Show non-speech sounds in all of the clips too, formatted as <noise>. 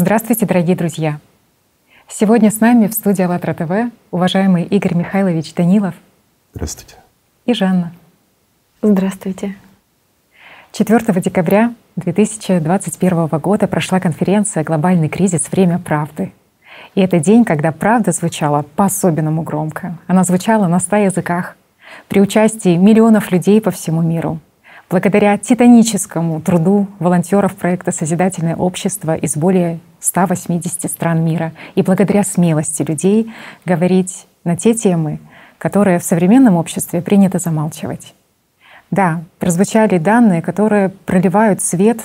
Здравствуйте, дорогие друзья! Сегодня с нами в студии АЛЛАТРА ТВ уважаемый Игорь Михайлович Данилов. Здравствуйте. И Жанна. Здравствуйте. 4 декабря 2021 года прошла конференция «Глобальный кризис. Время правды». И это день, когда правда звучала по-особенному громко. Она звучала на ста языках при участии миллионов людей по всему миру. Благодаря титаническому труду волонтеров проекта «Созидательное общество» из более 180 стран мира и благодаря смелости людей говорить на те темы, которые в современном обществе принято замалчивать. Да, прозвучали данные, которые проливают свет,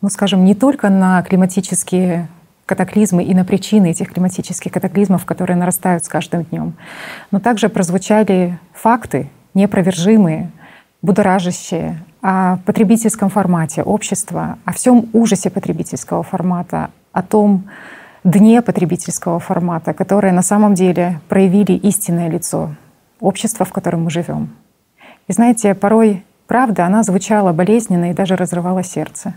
ну скажем, не только на климатические катаклизмы и на причины этих климатических катаклизмов, которые нарастают с каждым днем, но также прозвучали факты неопровержимые, будоражащие о потребительском формате общества, о всем ужасе потребительского формата, о том дне потребительского формата, которые на самом деле проявили истинное лицо общества, в котором мы живем. И знаете, порой правда, она звучала болезненно и даже разрывала сердце.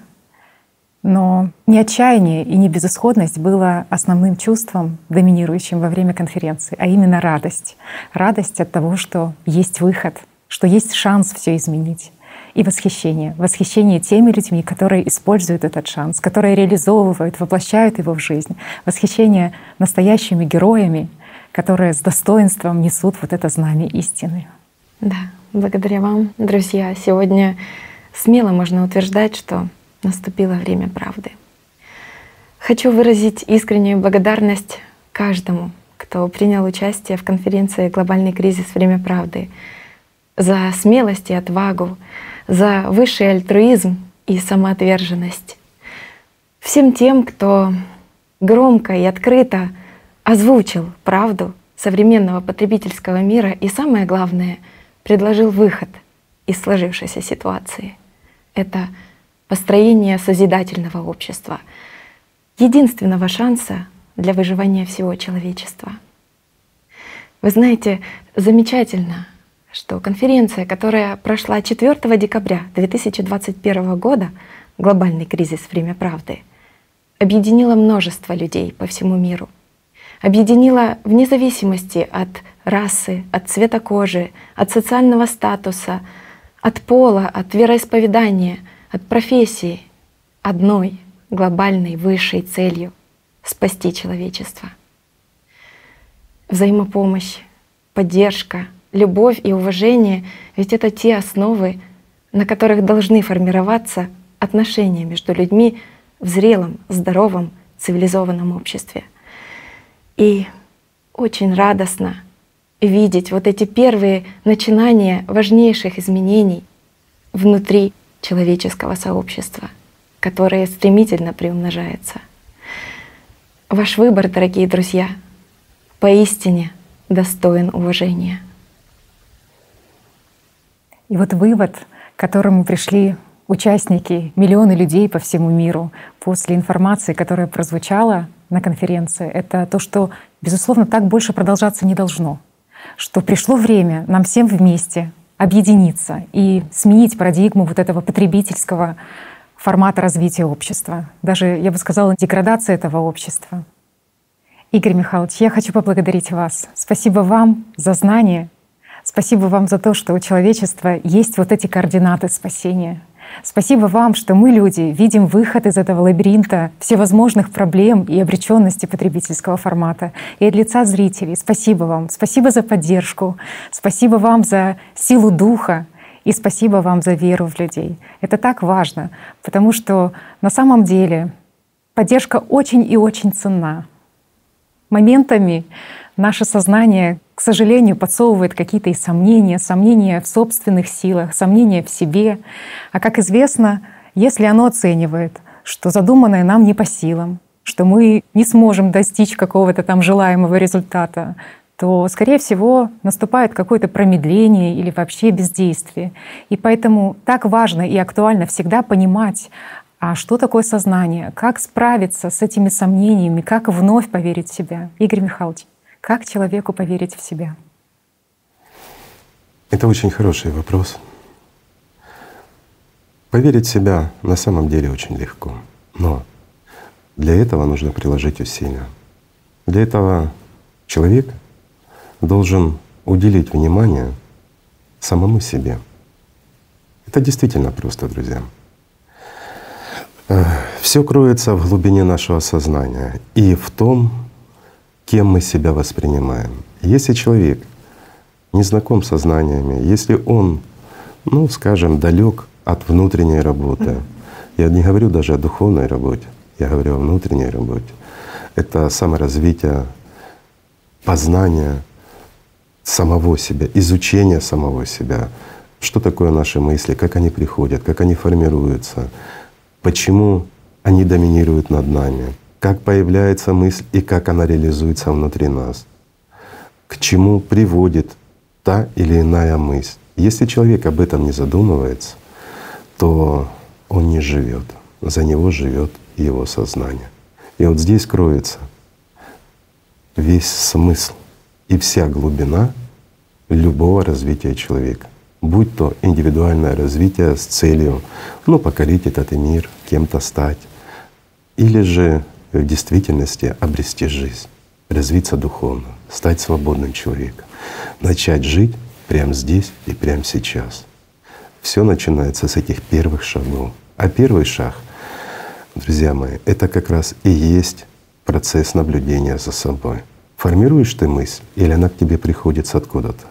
Но не отчаяние и не безысходность было основным чувством, доминирующим во время конференции, а именно радость. Радость от того, что есть выход, что есть шанс все изменить и восхищение. Восхищение теми людьми, которые используют этот шанс, которые реализовывают, воплощают его в жизнь. Восхищение настоящими героями, которые с достоинством несут вот это знамя истины. Да, благодаря вам, друзья. Сегодня смело можно утверждать, что наступило время правды. Хочу выразить искреннюю благодарность каждому, кто принял участие в конференции «Глобальный кризис. Время правды», за смелость и отвагу, за высший альтруизм и самоотверженность. Всем тем, кто громко и открыто озвучил правду современного потребительского мира и, самое главное, предложил выход из сложившейся ситуации. Это построение созидательного общества, единственного шанса для выживания всего человечества. Вы знаете, замечательно, что конференция, которая прошла 4 декабря 2021 года, глобальный кризис «Время правды», объединила множество людей по всему миру. Объединила вне зависимости от расы, от цвета кожи, от социального статуса, от пола, от вероисповедания, от профессии одной глобальной высшей целью — спасти человечество. Взаимопомощь, поддержка — любовь и уважение, ведь это те основы, на которых должны формироваться отношения между людьми в зрелом, здоровом, цивилизованном обществе. И очень радостно видеть вот эти первые начинания важнейших изменений внутри человеческого сообщества, которое стремительно приумножается. Ваш выбор, дорогие друзья, поистине достоин уважения. И вот вывод, к которому пришли участники, миллионы людей по всему миру после информации, которая прозвучала на конференции, это то, что, безусловно, так больше продолжаться не должно. Что пришло время нам всем вместе объединиться и сменить парадигму вот этого потребительского формата развития общества. Даже, я бы сказала, деградация этого общества. Игорь Михайлович, я хочу поблагодарить вас. Спасибо вам за знания, Спасибо вам за то, что у человечества есть вот эти координаты спасения. Спасибо вам, что мы, люди, видим выход из этого лабиринта всевозможных проблем и обреченности потребительского формата. И от лица зрителей спасибо вам. Спасибо за поддержку. Спасибо вам за силу духа. И спасибо вам за веру в людей. Это так важно, потому что на самом деле поддержка очень и очень ценна. Моментами наше сознание, к сожалению, подсовывает какие-то и сомнения, сомнения в собственных силах, сомнения в себе. А как известно, если оно оценивает, что задуманное нам не по силам, что мы не сможем достичь какого-то там желаемого результата, то, скорее всего, наступает какое-то промедление или вообще бездействие. И поэтому так важно и актуально всегда понимать, а что такое сознание, как справиться с этими сомнениями, как вновь поверить в себя. Игорь Михайлович. Как человеку поверить в себя? Это очень хороший вопрос. Поверить в себя на самом деле очень легко. Но Для этого нужно приложить усилия. Для этого человек должен уделить внимание самому себе. Это действительно просто, друзья. Все кроется в глубине нашего сознания и в том, кем мы себя воспринимаем. Если человек не знаком со знаниями, если он, ну, скажем, далек от внутренней работы, я не говорю даже о духовной работе, я говорю о внутренней работе, это саморазвитие, познание самого себя, изучение самого себя, что такое наши мысли, как они приходят, как они формируются, почему они доминируют над нами, как появляется мысль и как она реализуется внутри нас, к чему приводит та или иная мысль. Если человек об этом не задумывается, то он не живет, за него живет его сознание. И вот здесь кроется весь смысл и вся глубина любого развития человека. Будь то индивидуальное развитие с целью ну, покорить этот мир, кем-то стать, или же в действительности обрести жизнь, развиться духовно, стать свободным человеком, начать жить прямо здесь и прямо сейчас. Все начинается с этих первых шагов. А первый шаг, друзья мои, это как раз и есть процесс наблюдения за собой. Формируешь ты мысль или она к тебе приходит откуда-то?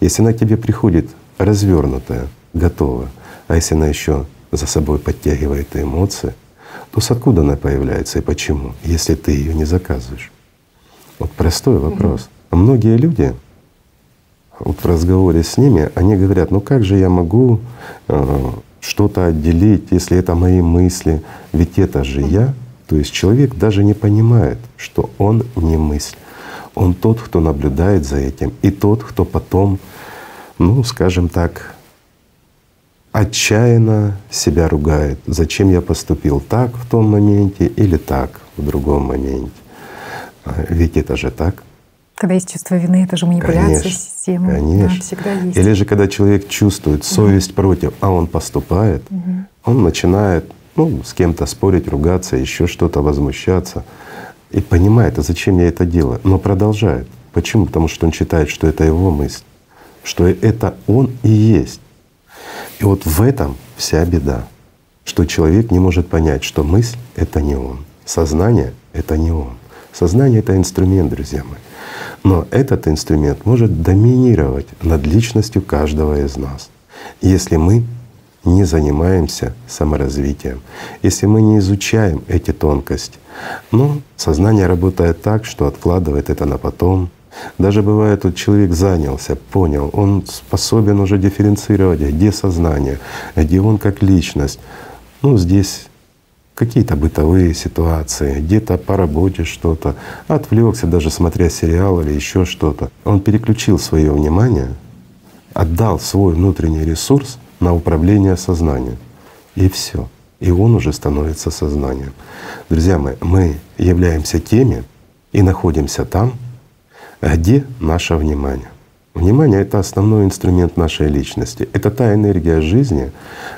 Если она к тебе приходит развернутая, готовая, а если она еще за собой подтягивает эмоции, то с откуда она появляется и почему, если ты ее не заказываешь? Вот простой вопрос. Угу. Многие люди, вот в разговоре с ними, они говорят, ну как же я могу э, что-то отделить, если это мои мысли, ведь это же я. То есть человек даже не понимает, что он не мысль. Он тот, кто наблюдает за этим, и тот, кто потом, ну, скажем так, отчаянно себя ругает. Зачем я поступил так в том моменте или так в другом моменте? А, ведь это же так. Когда есть чувство вины, это же манипуляция конечно, системы. Конечно. Да, всегда есть. Или же когда человек чувствует совесть угу. против, а он поступает, угу. он начинает ну, с кем-то спорить, ругаться, еще что-то возмущаться. И понимает, а зачем я это делаю, но продолжает. Почему? Потому что он считает, что это его мысль, что это он и есть. И вот в этом вся беда, что человек не может понять, что мысль — это не он, сознание — это не он. Сознание — это инструмент, друзья мои. Но этот инструмент может доминировать над личностью каждого из нас, если мы не занимаемся саморазвитием, если мы не изучаем эти тонкости. Но сознание работает так, что откладывает это на потом, даже бывает, вот человек занялся, понял, он способен уже дифференцировать, где сознание, где он как личность. Ну, здесь какие-то бытовые ситуации, где-то по работе что-то, отвлекся, даже смотря сериал или еще что-то. Он переключил свое внимание, отдал свой внутренний ресурс на управление сознанием. И все. И он уже становится сознанием. Друзья мои, мы являемся теми и находимся там, где наше внимание. Внимание — это основной инструмент нашей личности. Это та энергия жизни,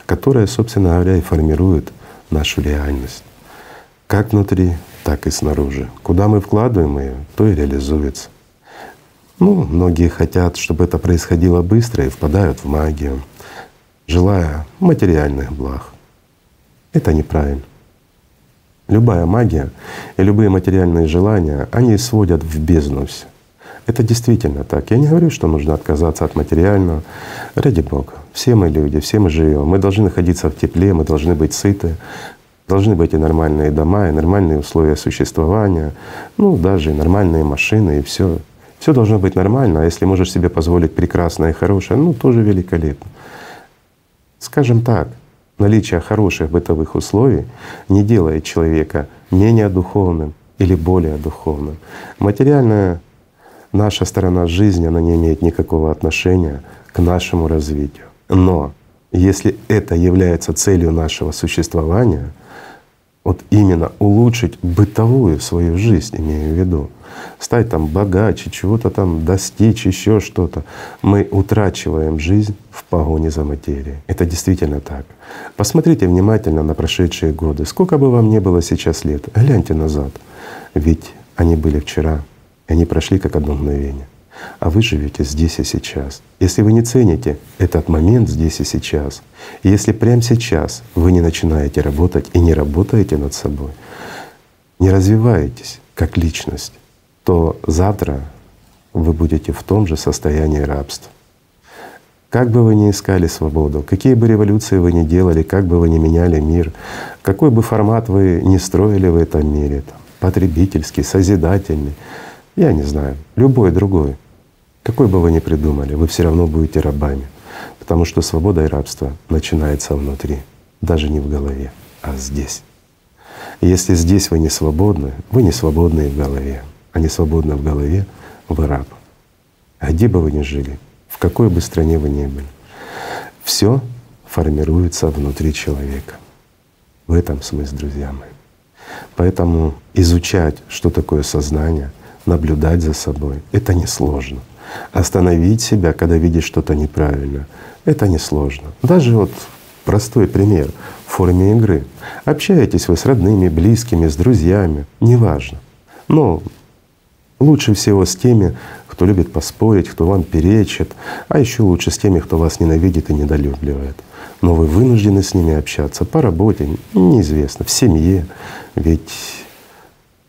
которая, собственно говоря, и формирует нашу реальность. Как внутри, так и снаружи. Куда мы вкладываем ее, то и реализуется. Ну, многие хотят, чтобы это происходило быстро и впадают в магию, желая материальных благ. Это неправильно. Любая магия и любые материальные желания, они сводят в бездну все. Это действительно так. Я не говорю, что нужно отказаться от материального. Ради Бога. Все мы люди, все мы живем. Мы должны находиться в тепле, мы должны быть сыты, должны быть и нормальные дома, и нормальные условия существования, ну даже и нормальные машины, и все. Все должно быть нормально, а если можешь себе позволить прекрасное и хорошее, ну тоже великолепно. Скажем так, наличие хороших бытовых условий не делает человека менее духовным или более духовным. Материальное наша сторона жизни, она не имеет никакого отношения к нашему развитию. Но если это является целью нашего существования, Вот именно улучшить бытовую свою жизнь, имею в виду. Стать там богаче, чего-то там достичь, еще что-то. Мы утрачиваем жизнь в погоне за материей. Это действительно так. Посмотрите внимательно на прошедшие годы. Сколько бы вам ни было сейчас лет, гляньте назад. Ведь они были вчера, они прошли как одно мгновение а вы живете здесь и сейчас. Если вы не цените этот момент здесь и сейчас, и если прямо сейчас вы не начинаете работать и не работаете над собой, не развиваетесь как личность, то завтра вы будете в том же состоянии рабства. Как бы вы ни искали свободу, какие бы революции вы ни делали, как бы вы ни меняли мир, какой бы формат вы ни строили в этом мире, там, потребительский, созидательный, я не знаю, любой другой — какой бы вы ни придумали, вы все равно будете рабами, потому что свобода и рабство начинается внутри, даже не в голове, а здесь. И если здесь вы не свободны, вы не свободны и в голове, а не свободны в голове, вы раб. А где бы вы ни жили, в какой бы стране вы ни были, все формируется внутри человека. В этом смысл, друзья мои. Поэтому изучать, что такое сознание, наблюдать за собой — это несложно. Остановить себя, когда видишь что-то неправильно, это несложно. Даже вот простой пример в форме игры. Общаетесь вы с родными, близкими, с друзьями, неважно. Но лучше всего с теми, кто любит поспорить, кто вам перечит, а еще лучше с теми, кто вас ненавидит и недолюбливает. Но вы вынуждены с ними общаться по работе, неизвестно, в семье. Ведь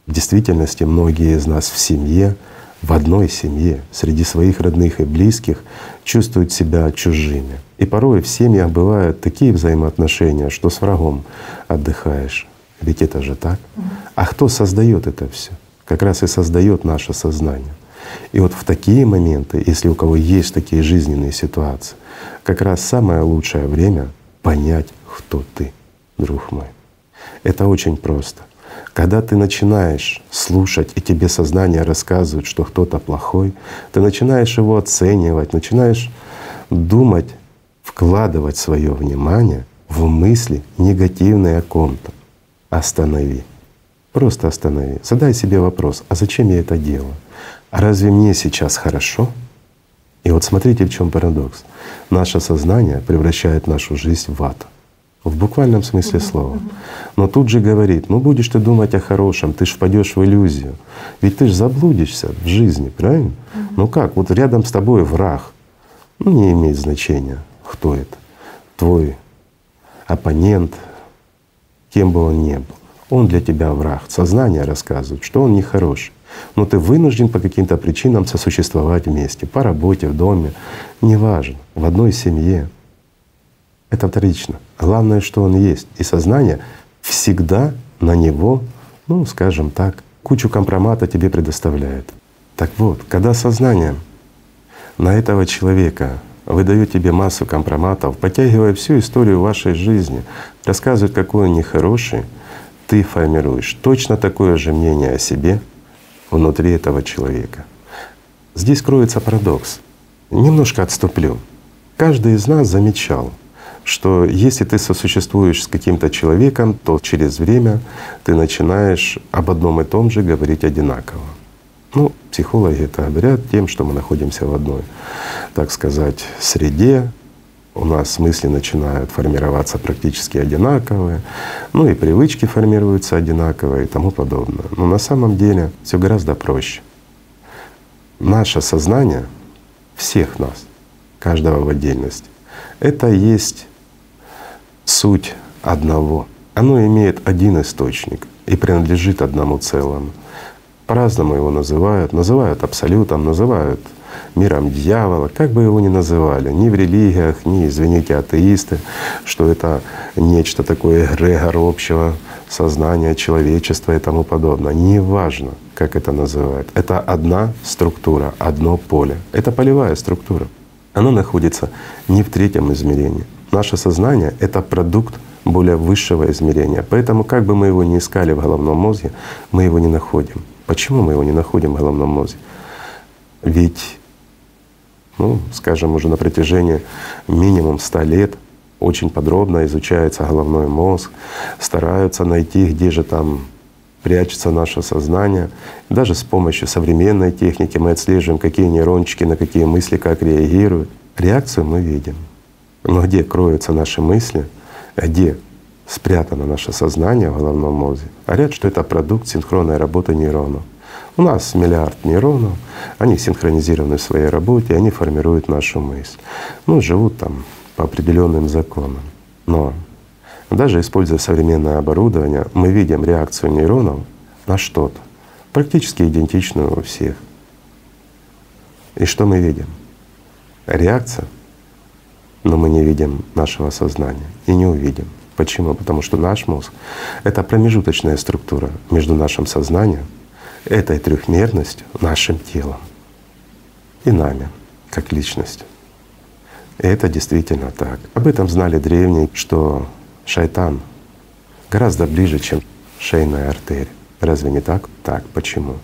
в действительности многие из нас в семье в одной семье, среди своих родных и близких чувствуют себя чужими. И порой в семьях бывают такие взаимоотношения, что с врагом отдыхаешь. Ведь это же так. А кто создает это все? Как раз и создает наше сознание. И вот в такие моменты, если у кого есть такие жизненные ситуации, как раз самое лучшее время понять, кто ты, друг мой. Это очень просто. Когда ты начинаешь слушать, и тебе сознание рассказывает, что кто-то плохой, ты начинаешь его оценивать, начинаешь думать, вкладывать свое внимание в мысли негативные о ком-то. Останови. Просто останови. Задай себе вопрос, а зачем я это делаю? А разве мне сейчас хорошо? И вот смотрите, в чем парадокс. Наше сознание превращает нашу жизнь в ад в буквальном смысле слова. Но тут же говорит, ну будешь ты думать о хорошем, ты ж впадешь в иллюзию. Ведь ты же заблудишься в жизни, правильно? Ну как, вот рядом с тобой враг, ну не имеет значения, кто это, твой оппонент, кем бы он ни был. Он для тебя враг. Сознание рассказывает, что он нехороший. Но ты вынужден по каким-то причинам сосуществовать вместе, по работе, в доме, неважно, в одной семье. Это вторично. Главное, что он есть. И сознание всегда на него, ну, скажем так, кучу компромата тебе предоставляет. Так вот, когда сознание на этого человека выдает тебе массу компроматов, подтягивая всю историю вашей жизни, рассказывает, какой он нехороший, ты формируешь точно такое же мнение о себе внутри этого человека. Здесь кроется парадокс. Немножко отступлю. Каждый из нас замечал, что если ты сосуществуешь с каким-то человеком, то через время ты начинаешь об одном и том же говорить одинаково. Ну, психологи это говорят тем, что мы находимся в одной, так сказать, среде, у нас мысли начинают формироваться практически одинаковые, ну и привычки формируются одинаковые и тому подобное. Но на самом деле все гораздо проще. Наше сознание, всех нас, каждого в отдельности, это есть суть одного. Оно имеет один источник и принадлежит одному целому. По-разному его называют. Называют абсолютом, называют миром дьявола, как бы его ни называли, ни в религиях, ни, извините, атеисты, что это нечто такое эгрегор общего сознания человечества и тому подобное. Неважно, как это называют. Это одна структура, одно поле. Это полевая структура. Оно находится не в третьем измерении, Наше сознание — это продукт более высшего измерения. Поэтому как бы мы его ни искали в головном мозге, мы его не находим. Почему мы его не находим в головном мозге? Ведь, ну, скажем, уже на протяжении минимум ста лет очень подробно изучается головной мозг, стараются найти, где же там прячется наше сознание. Даже с помощью современной техники мы отслеживаем, какие нейрончики на какие мысли как реагируют. Реакцию мы видим. Но где кроются наши мысли, где спрятано наше сознание в головном мозге, говорят, что это продукт синхронной работы нейронов. У нас миллиард нейронов, они синхронизированы в своей работе, они формируют нашу мысль. Ну, живут там по определенным законам. Но даже используя современное оборудование, мы видим реакцию нейронов на что-то, практически идентичную у всех. И что мы видим? Реакция, но мы не видим нашего сознания и не увидим. Почему? Потому что наш мозг — это промежуточная структура между нашим сознанием, этой трехмерностью, нашим телом и нами, как личностью. И это действительно так. Об этом знали древние, что шайтан гораздо ближе, чем шейная артерия. Разве не так? Так. Почему?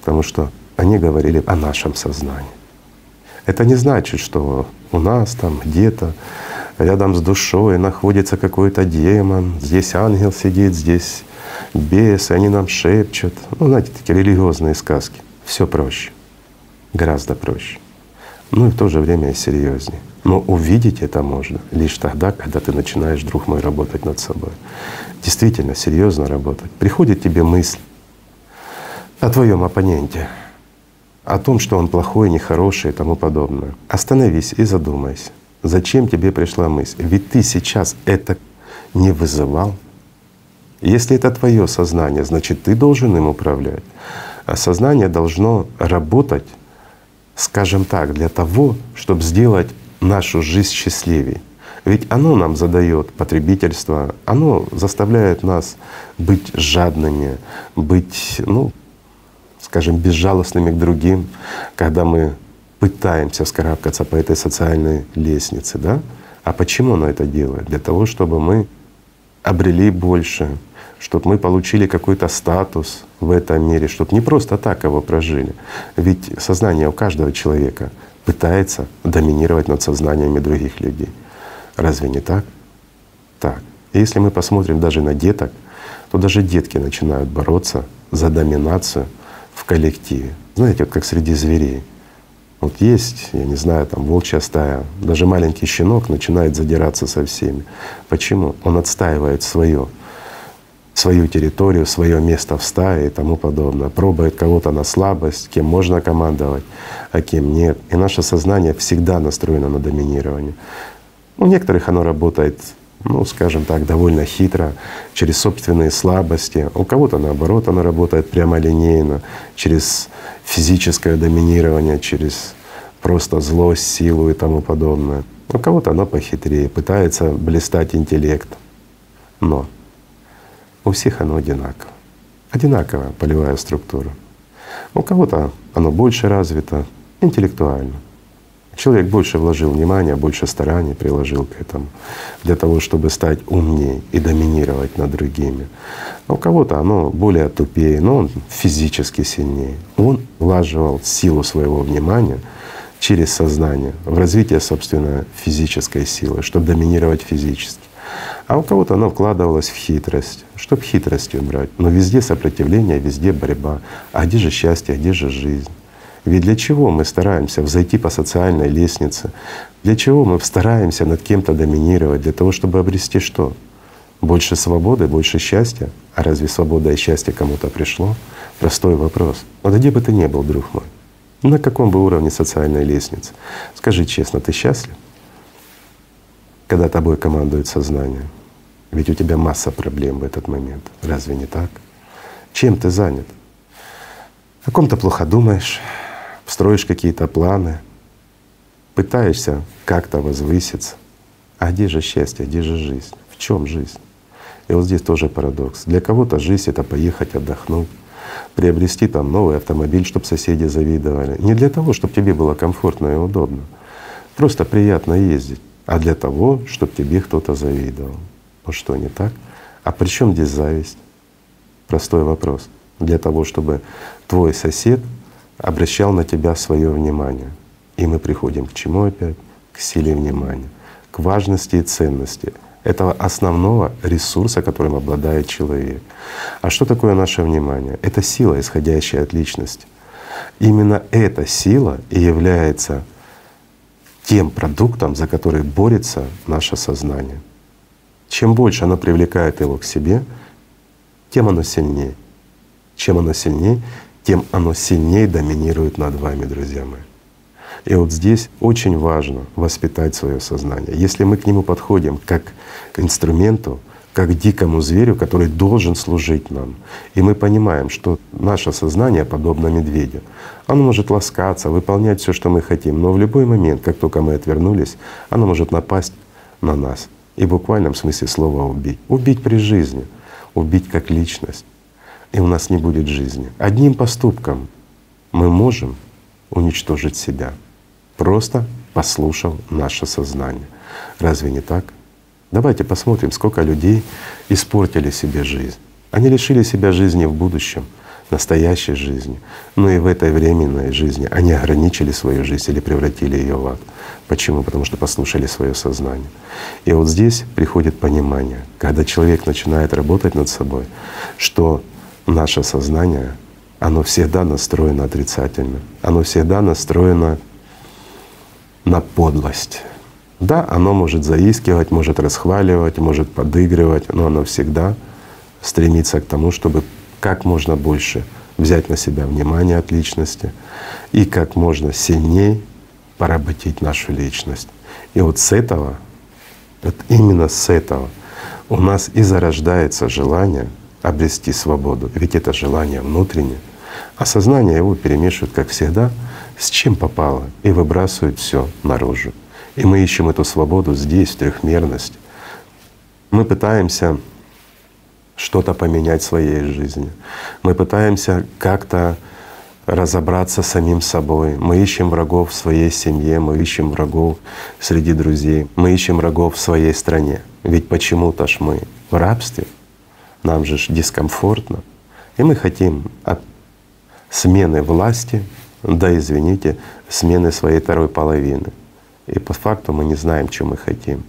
Потому что они говорили о нашем сознании. Это не значит, что у нас там где-то рядом с душой находится какой-то демон, здесь ангел сидит, здесь бес, и они нам шепчут. Ну, знаете, такие религиозные сказки. Все проще, гораздо проще. Ну и в то же время и серьезнее. Но увидеть это можно лишь тогда, когда ты начинаешь, друг мой, работать над собой. Действительно, серьезно работать. Приходит тебе мысль о твоем оппоненте, о том, что он плохой, нехороший и тому подобное. Остановись и задумайся, зачем тебе пришла мысль. Ведь ты сейчас это не вызывал. Если это твое сознание, значит ты должен им управлять. А сознание должно работать, скажем так, для того, чтобы сделать нашу жизнь счастливее. Ведь оно нам задает потребительство, оно заставляет нас быть жадными, быть, ну, скажем, безжалостными к другим, когда мы пытаемся вскарабкаться по этой социальной лестнице, да? А почему оно это делает? Для того, чтобы мы обрели больше, чтобы мы получили какой-то статус в этом мире, чтобы не просто так его прожили. Ведь сознание у каждого человека пытается доминировать над сознаниями других людей. Разве не так? Так. И если мы посмотрим даже на деток, то даже детки начинают бороться за доминацию коллективе. Знаете, вот как среди зверей. Вот есть, я не знаю, там волчья стая, даже маленький щенок начинает задираться со всеми. Почему? Он отстаивает свое свою территорию, свое место в стае и тому подобное, пробует кого-то на слабость, кем можно командовать, а кем нет. И наше сознание всегда настроено на доминирование. У некоторых оно работает, ну, скажем так, довольно хитро, через собственные слабости. У кого-то наоборот оно работает прямолинейно, через физическое доминирование, через просто злость, силу и тому подобное. У кого-то оно похитрее, пытается блистать интеллект. Но у всех оно одинаково. Одинаковая полевая структура. У кого-то оно больше развито интеллектуально. Человек больше вложил внимания, больше стараний приложил к этому для того, чтобы стать умнее и доминировать над другими. А у кого-то оно более тупее, но он физически сильнее. Он влаживал силу своего внимания через сознание в развитие собственной физической силы, чтобы доминировать физически. А у кого-то оно вкладывалось в хитрость, чтобы хитростью брать. Но везде сопротивление, везде борьба. А где же счастье, а где же жизнь? Ведь для чего мы стараемся взойти по социальной лестнице? Для чего мы стараемся над кем-то доминировать? Для того, чтобы обрести что? Больше свободы, больше счастья? А разве свобода и счастье кому-то пришло? Простой вопрос. Вот где бы ты ни был, друг мой, на каком бы уровне социальной лестницы, скажи честно, ты счастлив? когда тобой командует сознание. Ведь у тебя масса проблем в этот момент. Разве не так? Чем ты занят? О ком-то плохо думаешь, строишь какие-то планы, пытаешься как-то возвыситься. А где же счастье, где же жизнь? В чем жизнь? И вот здесь тоже парадокс. Для кого-то жизнь — это поехать отдохнуть, приобрести там новый автомобиль, чтобы соседи завидовали. Не для того, чтобы тебе было комфортно и удобно. Просто приятно ездить а для того, чтобы тебе кто-то завидовал. Ну что, не так? А при чем здесь зависть? Простой вопрос. Для того, чтобы твой сосед обращал на тебя свое внимание. И мы приходим к чему опять? К силе внимания. к важности и ценности этого основного ресурса, которым обладает человек. А что такое наше внимание? Это сила, исходящая от личности. Именно эта сила и является тем продуктом, за который борется наше сознание. Чем больше оно привлекает его к себе, тем оно сильнее. Чем оно сильнее, тем оно сильнее доминирует над вами, друзья мои. И вот здесь очень важно воспитать свое сознание. Если мы к нему подходим как к инструменту, как к дикому зверю, который должен служить нам. И мы понимаем, что наше сознание подобно медведю. Оно может ласкаться, выполнять все, что мы хотим, но в любой момент, как только мы отвернулись, оно может напасть на нас и в буквальном смысле слова убить. Убить при жизни, убить как личность. И у нас не будет жизни. Одним поступком мы можем уничтожить себя, просто послушав наше сознание. Разве не так? Давайте посмотрим, сколько людей испортили себе жизнь. Они лишили себя жизни в будущем, настоящей жизни, но и в этой временной жизни они ограничили свою жизнь или превратили ее в ад. Почему? Потому что послушали свое сознание. И вот здесь приходит понимание, когда человек начинает работать над собой, что наше сознание, оно всегда настроено отрицательно, оно всегда настроено на подлость. Да, оно может заискивать, может расхваливать, может подыгрывать, но оно всегда стремится к тому, чтобы как можно больше взять на себя внимание от личности и как можно сильнее поработить нашу личность. И вот с этого, вот именно с этого у нас и зарождается желание обрести свободу. Ведь это желание внутреннее. А сознание его перемешивает, как всегда, с чем попало и выбрасывает все наружу. И мы ищем эту свободу здесь, в трехмерности. Мы пытаемся что-то поменять в своей жизни. Мы пытаемся как-то разобраться с самим собой. Мы ищем врагов в своей семье, мы ищем врагов среди друзей, мы ищем врагов в своей стране. Ведь почему-то ж мы в рабстве, нам же дискомфортно. И мы хотим от смены власти, да извините, смены своей второй половины — и по факту мы не знаем, что мы хотим.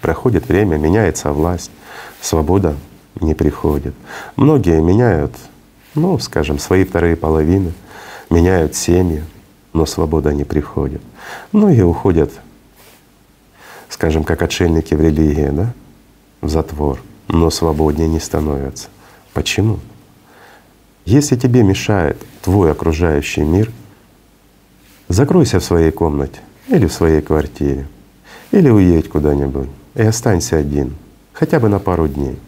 Проходит время, меняется власть, свобода не приходит. Многие меняют, ну, скажем, свои вторые половины, меняют семьи, но свобода не приходит. Многие уходят, скажем, как отшельники в религии, да, в затвор, но свободнее не становятся. Почему? Если тебе мешает твой окружающий мир, закройся в своей комнате, или в своей квартире, или уедь куда-нибудь и останься один, хотя бы на пару дней.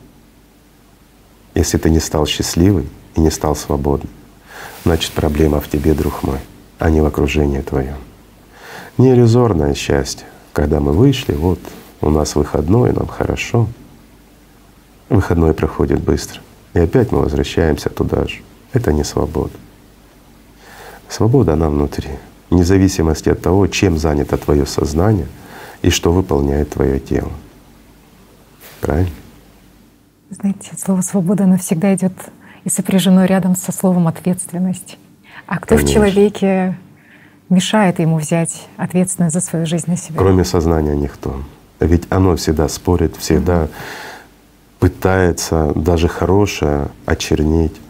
Если ты не стал счастливым и не стал свободным, значит проблема в тебе, друг мой, а не в окружении твоем. Не иллюзорное счастье, когда мы вышли, вот у нас выходной, нам хорошо. Выходной проходит быстро. И опять мы возвращаемся туда же. Это не свобода. Свобода, она внутри вне зависимости от того, чем занято твое сознание и что выполняет твое тело. Правильно? Знаете, слово свобода, оно всегда идет и сопряжено рядом со словом ответственность. А кто Конечно. в человеке мешает ему взять ответственность за свою жизнь на себя? Кроме сознания никто. Ведь оно всегда спорит, всегда mm-hmm. Пытается даже хорошее очернить.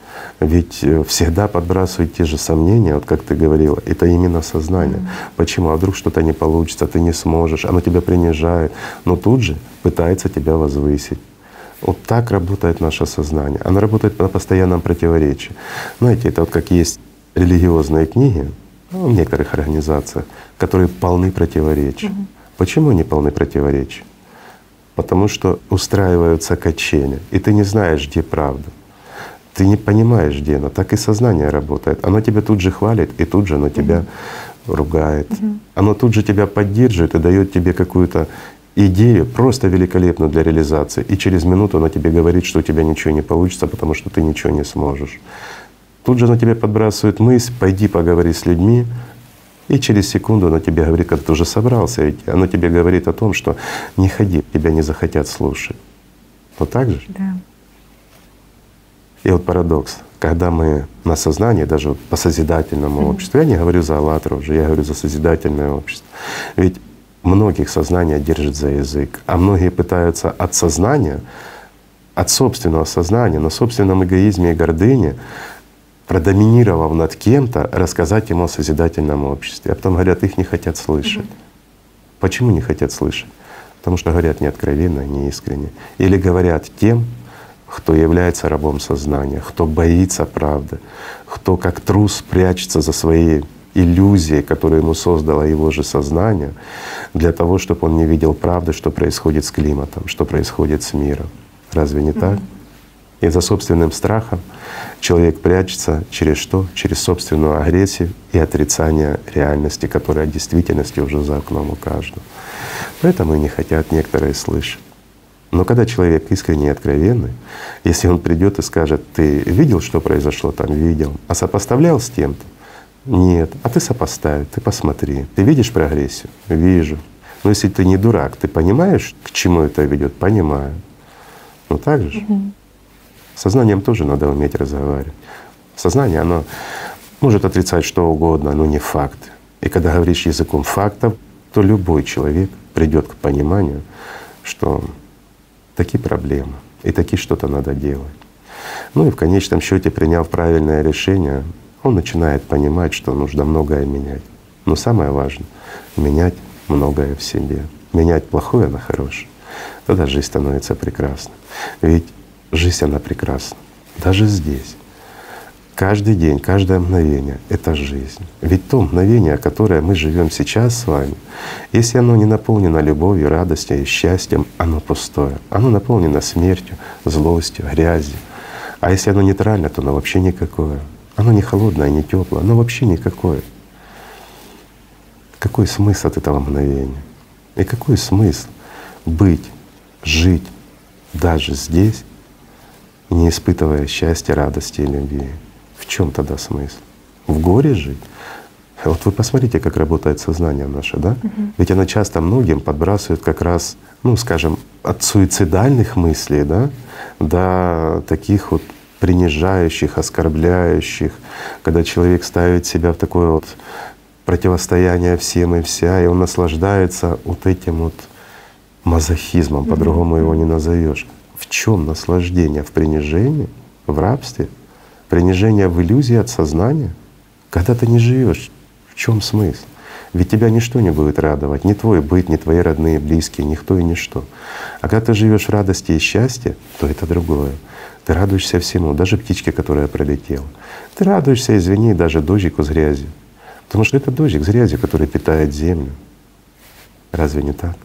Ведь э, всегда подбрасывают те же сомнения, вот как ты говорила, это именно сознание. Mm-hmm. Почему? А вдруг что-то не получится, ты не сможешь, оно тебя принижает, но тут же пытается тебя возвысить. Вот так работает наше сознание. Оно работает на постоянном противоречии. Знаете, это вот как есть религиозные книги ну, в некоторых организациях, которые полны противоречий. Mm-hmm. Почему они полны противоречий? Потому что устраиваются качели, и ты не знаешь, где правда ты не понимаешь, где она. Так и сознание работает. Оно тебя тут же хвалит, и тут же оно тебя mm-hmm. ругает. Mm-hmm. Оно тут же тебя поддерживает и дает тебе какую-то идею, просто великолепную для реализации. И через минуту оно тебе говорит, что у тебя ничего не получится, потому что ты ничего не сможешь. Тут же оно тебе подбрасывает мысль, пойди поговори с людьми, и через секунду оно тебе говорит, когда ты уже собрался идти, оно тебе говорит о том, что не ходи, тебя не захотят слушать. Вот так же? Да. И вот парадокс, когда мы на сознании, даже по созидательному mm-hmm. обществу, я не говорю за «АЛЛАТРА» уже, я говорю за созидательное общество. Ведь Многих сознание держит за язык, а многие пытаются от сознания, от собственного сознания, на собственном эгоизме и гордыне, продоминировав над кем-то, рассказать ему о созидательном обществе. А потом говорят, их не хотят слышать. Почему не хотят слышать? Потому что говорят не откровенно, не искренне. Или говорят тем, кто является рабом сознания, кто боится правды, кто как трус прячется за своей иллюзией, которую ему создало его же сознание, для того, чтобы он не видел правды, что происходит с климатом, что происходит с миром. Разве не так? И за собственным страхом человек прячется через что? Через собственную агрессию и отрицание реальности, которая в действительности уже за окном у каждого. Поэтому и не хотят некоторые слышать. Но когда человек искренний и откровенный, если он придет и скажет, ты видел, что произошло там, видел, а сопоставлял с тем-то, нет, а ты сопоставь, ты посмотри. Ты видишь прогрессию? Вижу. Но если ты не дурак, ты понимаешь, к чему это ведет? Понимаю. Ну так же. Угу. Сознанием тоже надо уметь разговаривать. Сознание, оно может отрицать что угодно, но не факты. И когда говоришь языком фактов, то любой человек придет к пониманию, что такие проблемы и такие что-то надо делать. Ну и в конечном счете, приняв правильное решение, он начинает понимать, что нужно многое менять. Но самое важное — менять многое в себе. Менять плохое на хорошее. Тогда жизнь становится прекрасной. Ведь жизнь, она прекрасна. Даже здесь. Каждый день, каждое мгновение — это жизнь. Ведь то мгновение, которое мы живем сейчас с вами, если оно не наполнено любовью, радостью и счастьем, оно пустое. Оно наполнено смертью, злостью, грязью. А если оно нейтрально, то оно вообще никакое. Оно не холодное, не теплое, оно вообще никакое. Какой смысл от этого мгновения? И какой смысл быть, жить даже здесь, не испытывая счастья, радости и любви? В чем тогда смысл? В горе жить? Вот вы посмотрите, как работает сознание наше, да? Угу. Ведь оно часто многим подбрасывает как раз, ну, скажем, от суицидальных мыслей, да, до таких вот принижающих, оскорбляющих, когда человек ставит себя в такое вот противостояние всем и вся, и он наслаждается вот этим вот мазохизмом, по-другому его не назовешь. В чем наслаждение? В принижении, в рабстве, принижение в иллюзии от сознания? Когда ты не живешь, в чем смысл? Ведь тебя ничто не будет радовать, ни твой быт, ни твои родные, близкие, никто и ничто. А когда ты живешь в радости и счастье, то это другое. Ты радуешься всему, даже птичке, которая пролетела. Ты радуешься, извини, даже дождику с грязью. Потому что это дождик с грязью, который питает землю. Разве не так?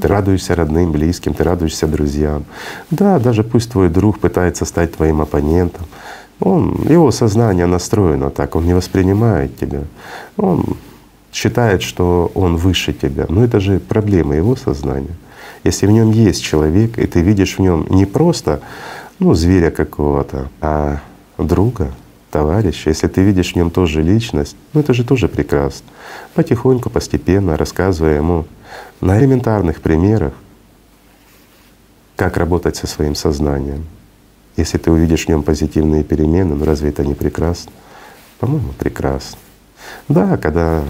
Ты радуешься родным, близким, ты радуешься друзьям. Да, даже пусть твой друг пытается стать твоим оппонентом, он, его сознание настроено так, он не воспринимает тебя. Он считает, что он выше тебя. Но это же проблема его сознания. Если в нем есть человек, и ты видишь в нем не просто ну, зверя какого-то, а друга, товарища, если ты видишь в нем тоже личность, ну это же тоже прекрасно. Потихоньку, постепенно, рассказывая ему на элементарных примерах, как работать со своим сознанием. Если ты увидишь в нем позитивные перемены, ну разве это не прекрасно? По-моему, прекрасно. Да, когда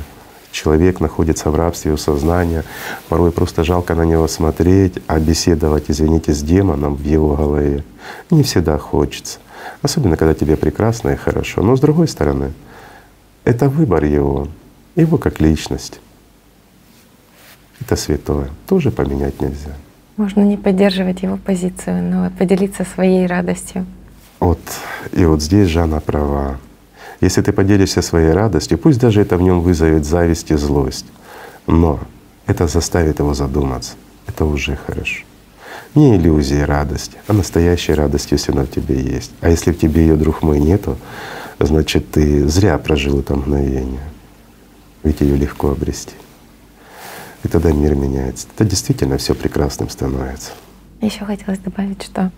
человек находится в рабстве у сознания, порой просто жалко на него смотреть, а беседовать, извините, с демоном в его голове не всегда хочется. Особенно, когда тебе прекрасно и хорошо. Но с другой стороны, это выбор его, его как личность. Это святое, тоже поменять нельзя. Можно не поддерживать его позицию, но поделиться своей радостью. Вот, и вот здесь Жанна права. Если ты поделишься своей радостью, пусть даже это в нем вызовет зависть и злость, но это заставит его задуматься. Это уже хорошо. Не иллюзия радости, а настоящая радость, если она в тебе есть. А если в тебе ее, друг мой, нету, значит ты зря прожил это мгновение. Ведь ее легко обрести. И тогда мир меняется. Тогда действительно все прекрасным становится. Еще хотелось добавить, что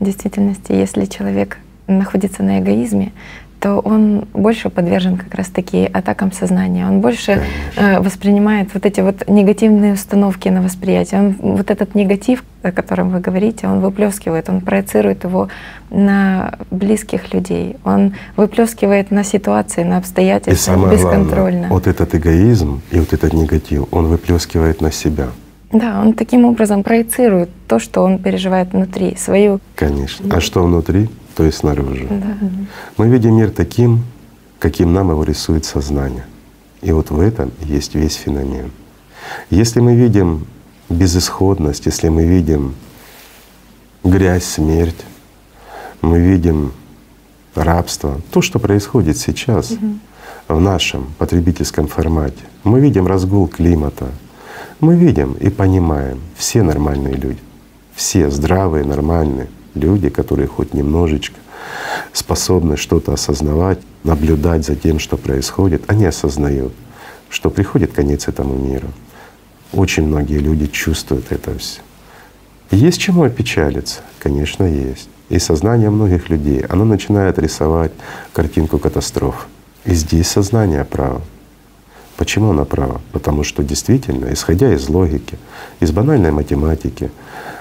в действительности, если человек находится на эгоизме, то он больше подвержен как раз-таки атакам сознания. Он больше э, воспринимает вот эти вот негативные установки на восприятие. Он вот этот негатив, о котором вы говорите, он выплескивает, он проецирует его на близких людей, он выплескивает на ситуации, на обстоятельства и самое бесконтрольно. Главное, вот этот эгоизм и вот этот негатив, он выплескивает на себя. Да, он таким образом проецирует то, что он переживает внутри, свою. Конечно. А что внутри? То есть снаружи. Да. Мы видим мир таким, каким нам его рисует сознание. И вот в этом есть весь феномен. Если мы видим безысходность, если мы видим грязь, смерть, мы видим рабство, то, что происходит сейчас угу. в нашем потребительском формате, мы видим разгул климата, мы видим и понимаем, все нормальные люди, все здравые, нормальные, люди, которые хоть немножечко способны что-то осознавать, наблюдать за тем, что происходит, они осознают, что приходит конец этому миру. Очень многие люди чувствуют это все. Есть чему опечалиться? Конечно, есть. И сознание многих людей, оно начинает рисовать картинку катастроф. И здесь сознание право. Почему оно право? Потому что действительно, исходя из логики, из банальной математики,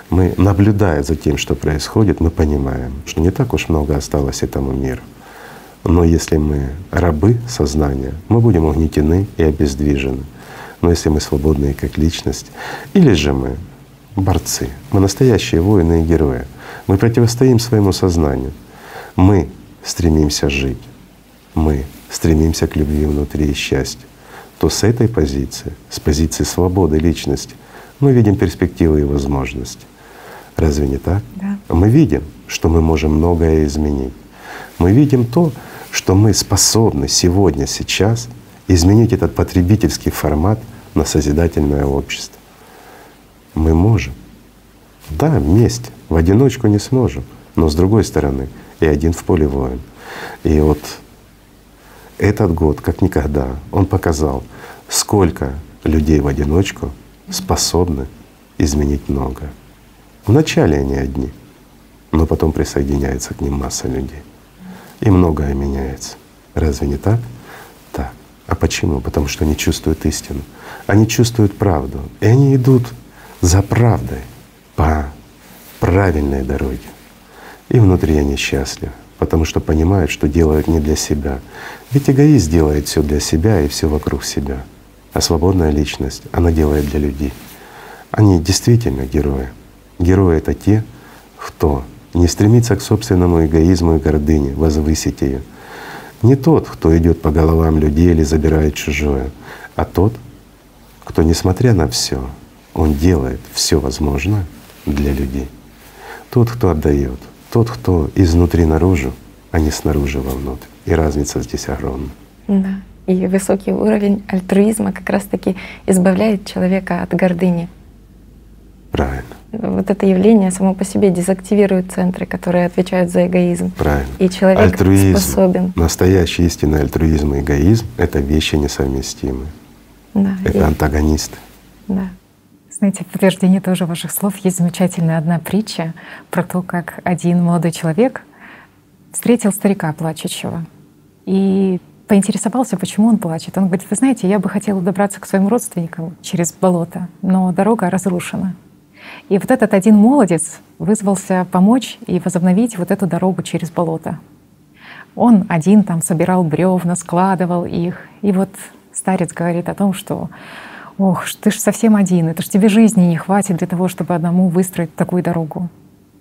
мы, наблюдая за тем, что происходит, мы понимаем, что не так уж много осталось этому миру. Но если мы рабы сознания, мы будем угнетены и обездвижены. Но если мы свободные как личность, или же мы борцы, мы настоящие воины и герои, мы противостоим своему сознанию, мы стремимся жить, мы стремимся к любви внутри и счастью, то с этой позиции, с позиции свободы личности, мы видим перспективы и возможности. Разве не так? Да. Мы видим, что мы можем многое изменить. Мы видим то, что мы способны сегодня, сейчас изменить этот потребительский формат на созидательное общество. Мы можем. Да, вместе, в одиночку не сможем, но с другой стороны, и один в поле воин. И вот этот год, как никогда, он показал, сколько людей в одиночку способны изменить многое. Вначале они одни, но потом присоединяется к ним масса людей. И многое меняется. Разве не так? Так. А почему? Потому что они чувствуют истину. Они чувствуют правду. И они идут за правдой по правильной дороге. И внутри они счастливы, потому что понимают, что делают не для себя. Ведь эгоист делает все для себя и все вокруг себя. А свободная личность, она делает для людей. Они действительно герои. Герои — это те, кто не стремится к собственному эгоизму и гордыне, возвысить ее. Не тот, кто идет по головам людей или забирает чужое, а тот, кто, несмотря на все, он делает все возможное для людей. Тот, кто отдает, тот, кто изнутри наружу, а не снаружи вовнутрь. И разница здесь огромна. Да. И высокий уровень альтруизма как раз-таки избавляет человека от гордыни. Правильно. Вот это явление само по себе дезактивирует центры, которые отвечают за эгоизм. Правильно. И человек альтруизм, способен. Настоящий истинный альтруизм и эгоизм — это вещи несовместимые. Да, это и... антагонисты. Да. Знаете, в подтверждение тоже ваших слов есть замечательная одна притча про то, как один молодой человек встретил старика плачущего и поинтересовался, почему он плачет. Он говорит, вы знаете, я бы хотела добраться к своим родственникам через болото, но дорога разрушена. И вот этот один молодец вызвался помочь и возобновить вот эту дорогу через болото. Он один там собирал бревна, складывал их. И вот старец говорит о том, что «Ох, ты ж совсем один, это ж тебе жизни не хватит для того, чтобы одному выстроить такую дорогу».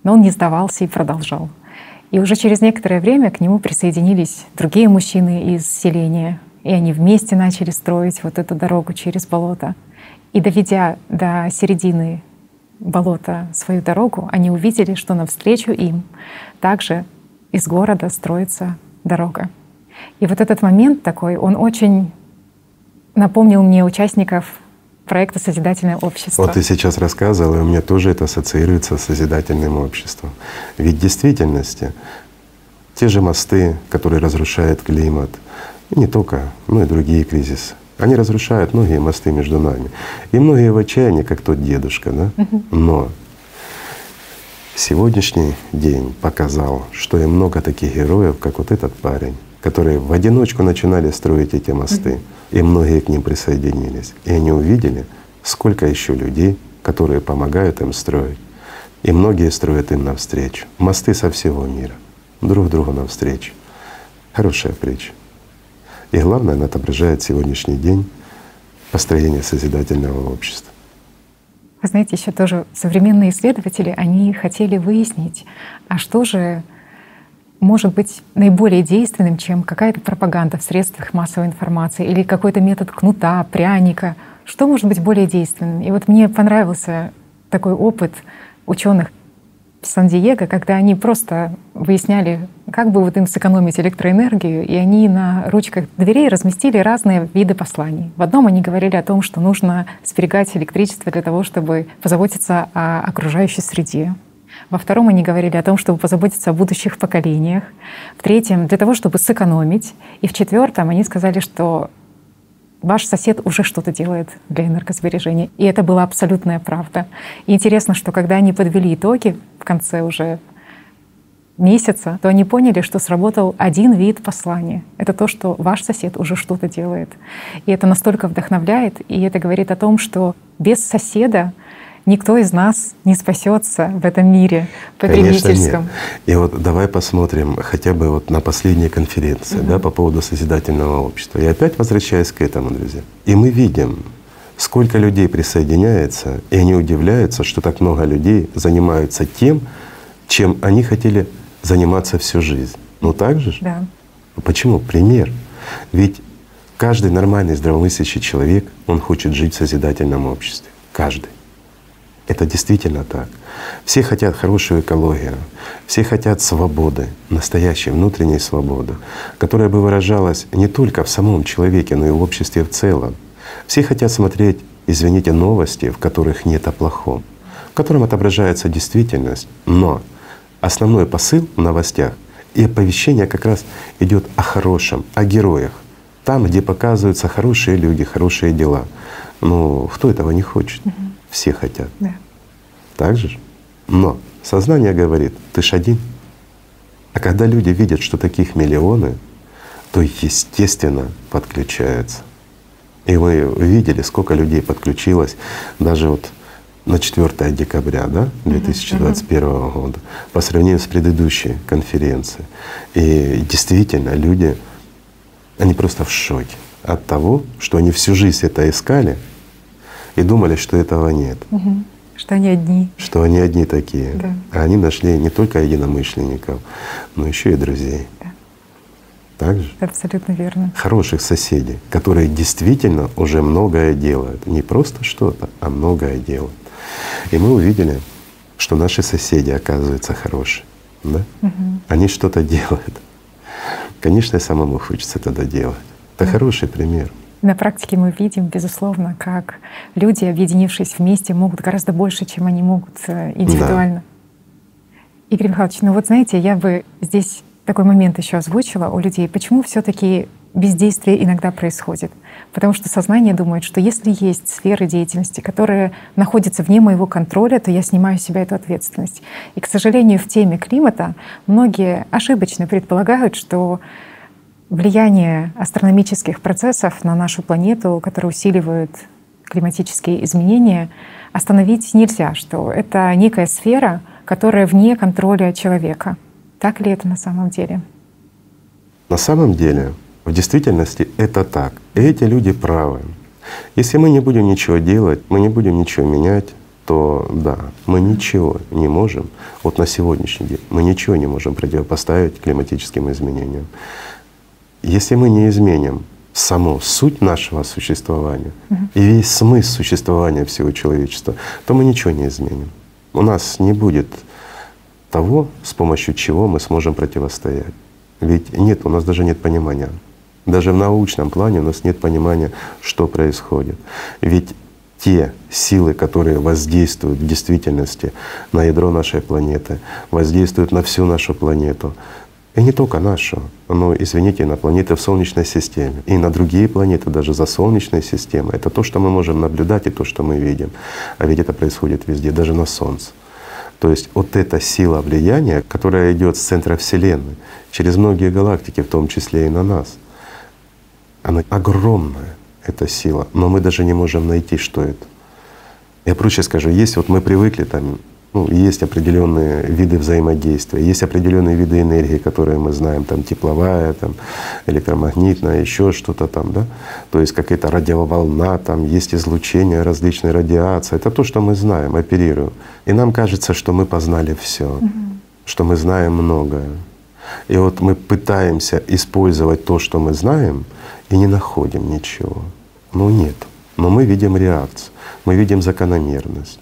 Но он не сдавался и продолжал. И уже через некоторое время к нему присоединились другие мужчины из селения, и они вместе начали строить вот эту дорогу через болото. И доведя до середины болота свою дорогу, они увидели, что навстречу им также из города строится дорога. И вот этот момент такой, он очень напомнил мне участников проекта «Созидательное общество». Вот ты сейчас рассказывала, и у меня тоже это ассоциируется с созидательным обществом. Ведь в действительности те же мосты, которые разрушают климат, не только, но и другие кризисы, они разрушают многие мосты между нами. И многие в отчаянии, как тот дедушка, да? Но сегодняшний день показал, что и много таких героев, как вот этот парень, которые в одиночку начинали строить эти мосты, и многие к ним присоединились. И они увидели, сколько еще людей, которые помогают им строить. И многие строят им навстречу. Мосты со всего мира, друг другу навстречу. Хорошая притча. И главное, она отображает сегодняшний день построения созидательного общества. Вы знаете, еще тоже современные исследователи, они хотели выяснить, а что же может быть наиболее действенным, чем какая-то пропаганда в средствах массовой информации или какой-то метод кнута, пряника. Что может быть более действенным? И вот мне понравился такой опыт ученых Сан-Диего, когда они просто выясняли, как бы вот им сэкономить электроэнергию, и они на ручках дверей разместили разные виды посланий. В одном они говорили о том, что нужно сберегать электричество для того, чтобы позаботиться о окружающей среде. Во втором они говорили о том, чтобы позаботиться о будущих поколениях. В третьем — для того, чтобы сэкономить. И в четвертом они сказали, что ваш сосед уже что-то делает для энергосбережения. И это была абсолютная правда. И интересно, что когда они подвели итоги в конце уже месяца, то они поняли, что сработал один вид послания. Это то, что ваш сосед уже что-то делает. И это настолько вдохновляет, и это говорит о том, что без соседа никто из нас не спасется в этом мире потребительском. И вот давай посмотрим хотя бы вот на последней конференции угу. да, по поводу созидательного общества. И опять возвращаясь к этому, друзья. И мы видим, сколько людей присоединяется, и они удивляются, что так много людей занимаются тем, чем они хотели заниматься всю жизнь. Ну так же? Да. Почему? Пример. Ведь каждый нормальный здравомыслящий человек, он хочет жить в созидательном обществе. Каждый. Это действительно так. Все хотят хорошую экологию, все хотят свободы, настоящей внутренней свободы, которая бы выражалась не только в самом человеке, но и в обществе в целом. Все хотят смотреть, извините, новости, в которых нет о плохом, в котором отображается действительность, но основной посыл в новостях и оповещение как раз идет о хорошем, о героях, там, где показываются хорошие люди, хорошие дела. Ну, кто этого не хочет? Угу все хотят. Да. Так же? Но сознание говорит, ты ж один. А когда люди видят, что таких миллионы, то естественно подключаются. И мы видели, сколько людей подключилось даже вот на 4 декабря да, 2021 uh-huh. года по сравнению с предыдущей конференцией. И действительно люди, они просто в шоке от того, что они всю жизнь это искали, и думали, что этого нет. Угу. Что они одни. Что они одни такие. Да. А они нашли не только единомышленников, но еще и друзей. Да. Так же? Абсолютно верно. Хороших соседей, которые действительно уже многое делают. Не просто что-то, а многое делают. И мы увидели, что наши соседи, оказываются хорошие. Да? Угу. Они что-то делают. Конечно, и самому хочется это делать. Это да. хороший пример. На практике мы видим, безусловно, как люди, объединившись вместе, могут гораздо больше, чем они могут э, индивидуально. Да. Игорь Михайлович, ну вот знаете, я бы здесь такой момент еще озвучила у людей. Почему все-таки бездействие иногда происходит? Потому что сознание думает, что если есть сферы деятельности, которые находятся вне моего контроля, то я снимаю с себя эту ответственность. И, к сожалению, в теме климата многие ошибочно предполагают, что влияние астрономических процессов на нашу планету, которые усиливают климатические изменения, остановить нельзя, что это некая сфера, которая вне контроля человека. Так ли это на самом деле? На самом деле, в действительности это так. И эти люди правы. Если мы не будем ничего делать, мы не будем ничего менять, то да, мы ничего не можем, вот на сегодняшний день, мы ничего не можем противопоставить климатическим изменениям. Если мы не изменим саму суть нашего существования и весь смысл существования всего человечества, то мы ничего не изменим. У нас не будет того, с помощью чего мы сможем противостоять. Ведь нет, у нас даже нет понимания. Даже в научном плане у нас нет понимания, что происходит. Ведь те силы, которые воздействуют в действительности на ядро нашей планеты, воздействуют на всю нашу планету, и не только нашу, но, извините, на планеты в Солнечной системе, и на другие планеты даже за Солнечной системой. Это то, что мы можем наблюдать и то, что мы видим. А ведь это происходит везде, даже на Солнце. То есть вот эта сила влияния, которая идет с центра Вселенной, через многие галактики, в том числе и на нас, она огромная, эта сила, но мы даже не можем найти, что это. Я проще скажу, есть вот мы привыкли там ну, есть определенные виды взаимодействия, есть определенные виды энергии, которые мы знаем, там тепловая, там электромагнитная, еще что-то там, да. То есть какая-то радиоволна, там есть излучение различной радиации. Это то, что мы знаем, оперируем. И нам кажется, что мы познали все, угу. что мы знаем многое. И вот мы пытаемся использовать то, что мы знаем, и не находим ничего. Ну нет. Но мы видим реакцию, мы видим закономерность.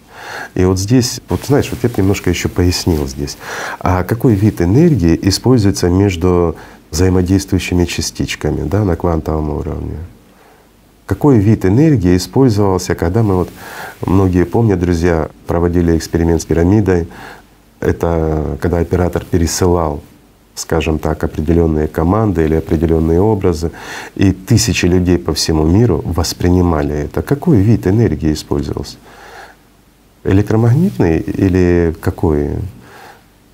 И вот здесь, вот знаешь, вот я бы немножко еще пояснил здесь. А какой вид энергии используется между взаимодействующими частичками да, на квантовом уровне? Какой вид энергии использовался, когда мы вот, многие помнят, друзья, проводили эксперимент с пирамидой, это когда оператор пересылал скажем так, определенные команды или определенные образы, и тысячи людей по всему миру воспринимали это. Какой вид энергии использовался? Электромагнитный или какой?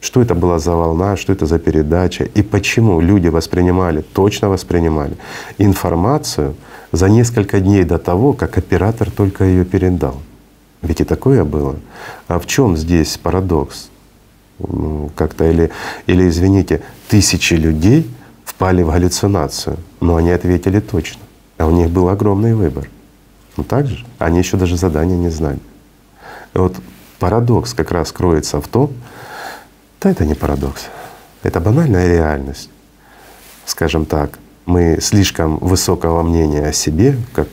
Что это была за волна, что это за передача и почему люди воспринимали, точно воспринимали информацию за несколько дней до того, как оператор только ее передал. Ведь и такое было. А в чем здесь парадокс? Ну, как-то или, или, извините, тысячи людей впали в галлюцинацию, но они ответили точно. А у них был огромный выбор. Ну так же? Они еще даже задания не знали. И вот парадокс как раз кроется в том, да это не парадокс, это банальная реальность. Скажем так, мы слишком высокого мнения о себе, как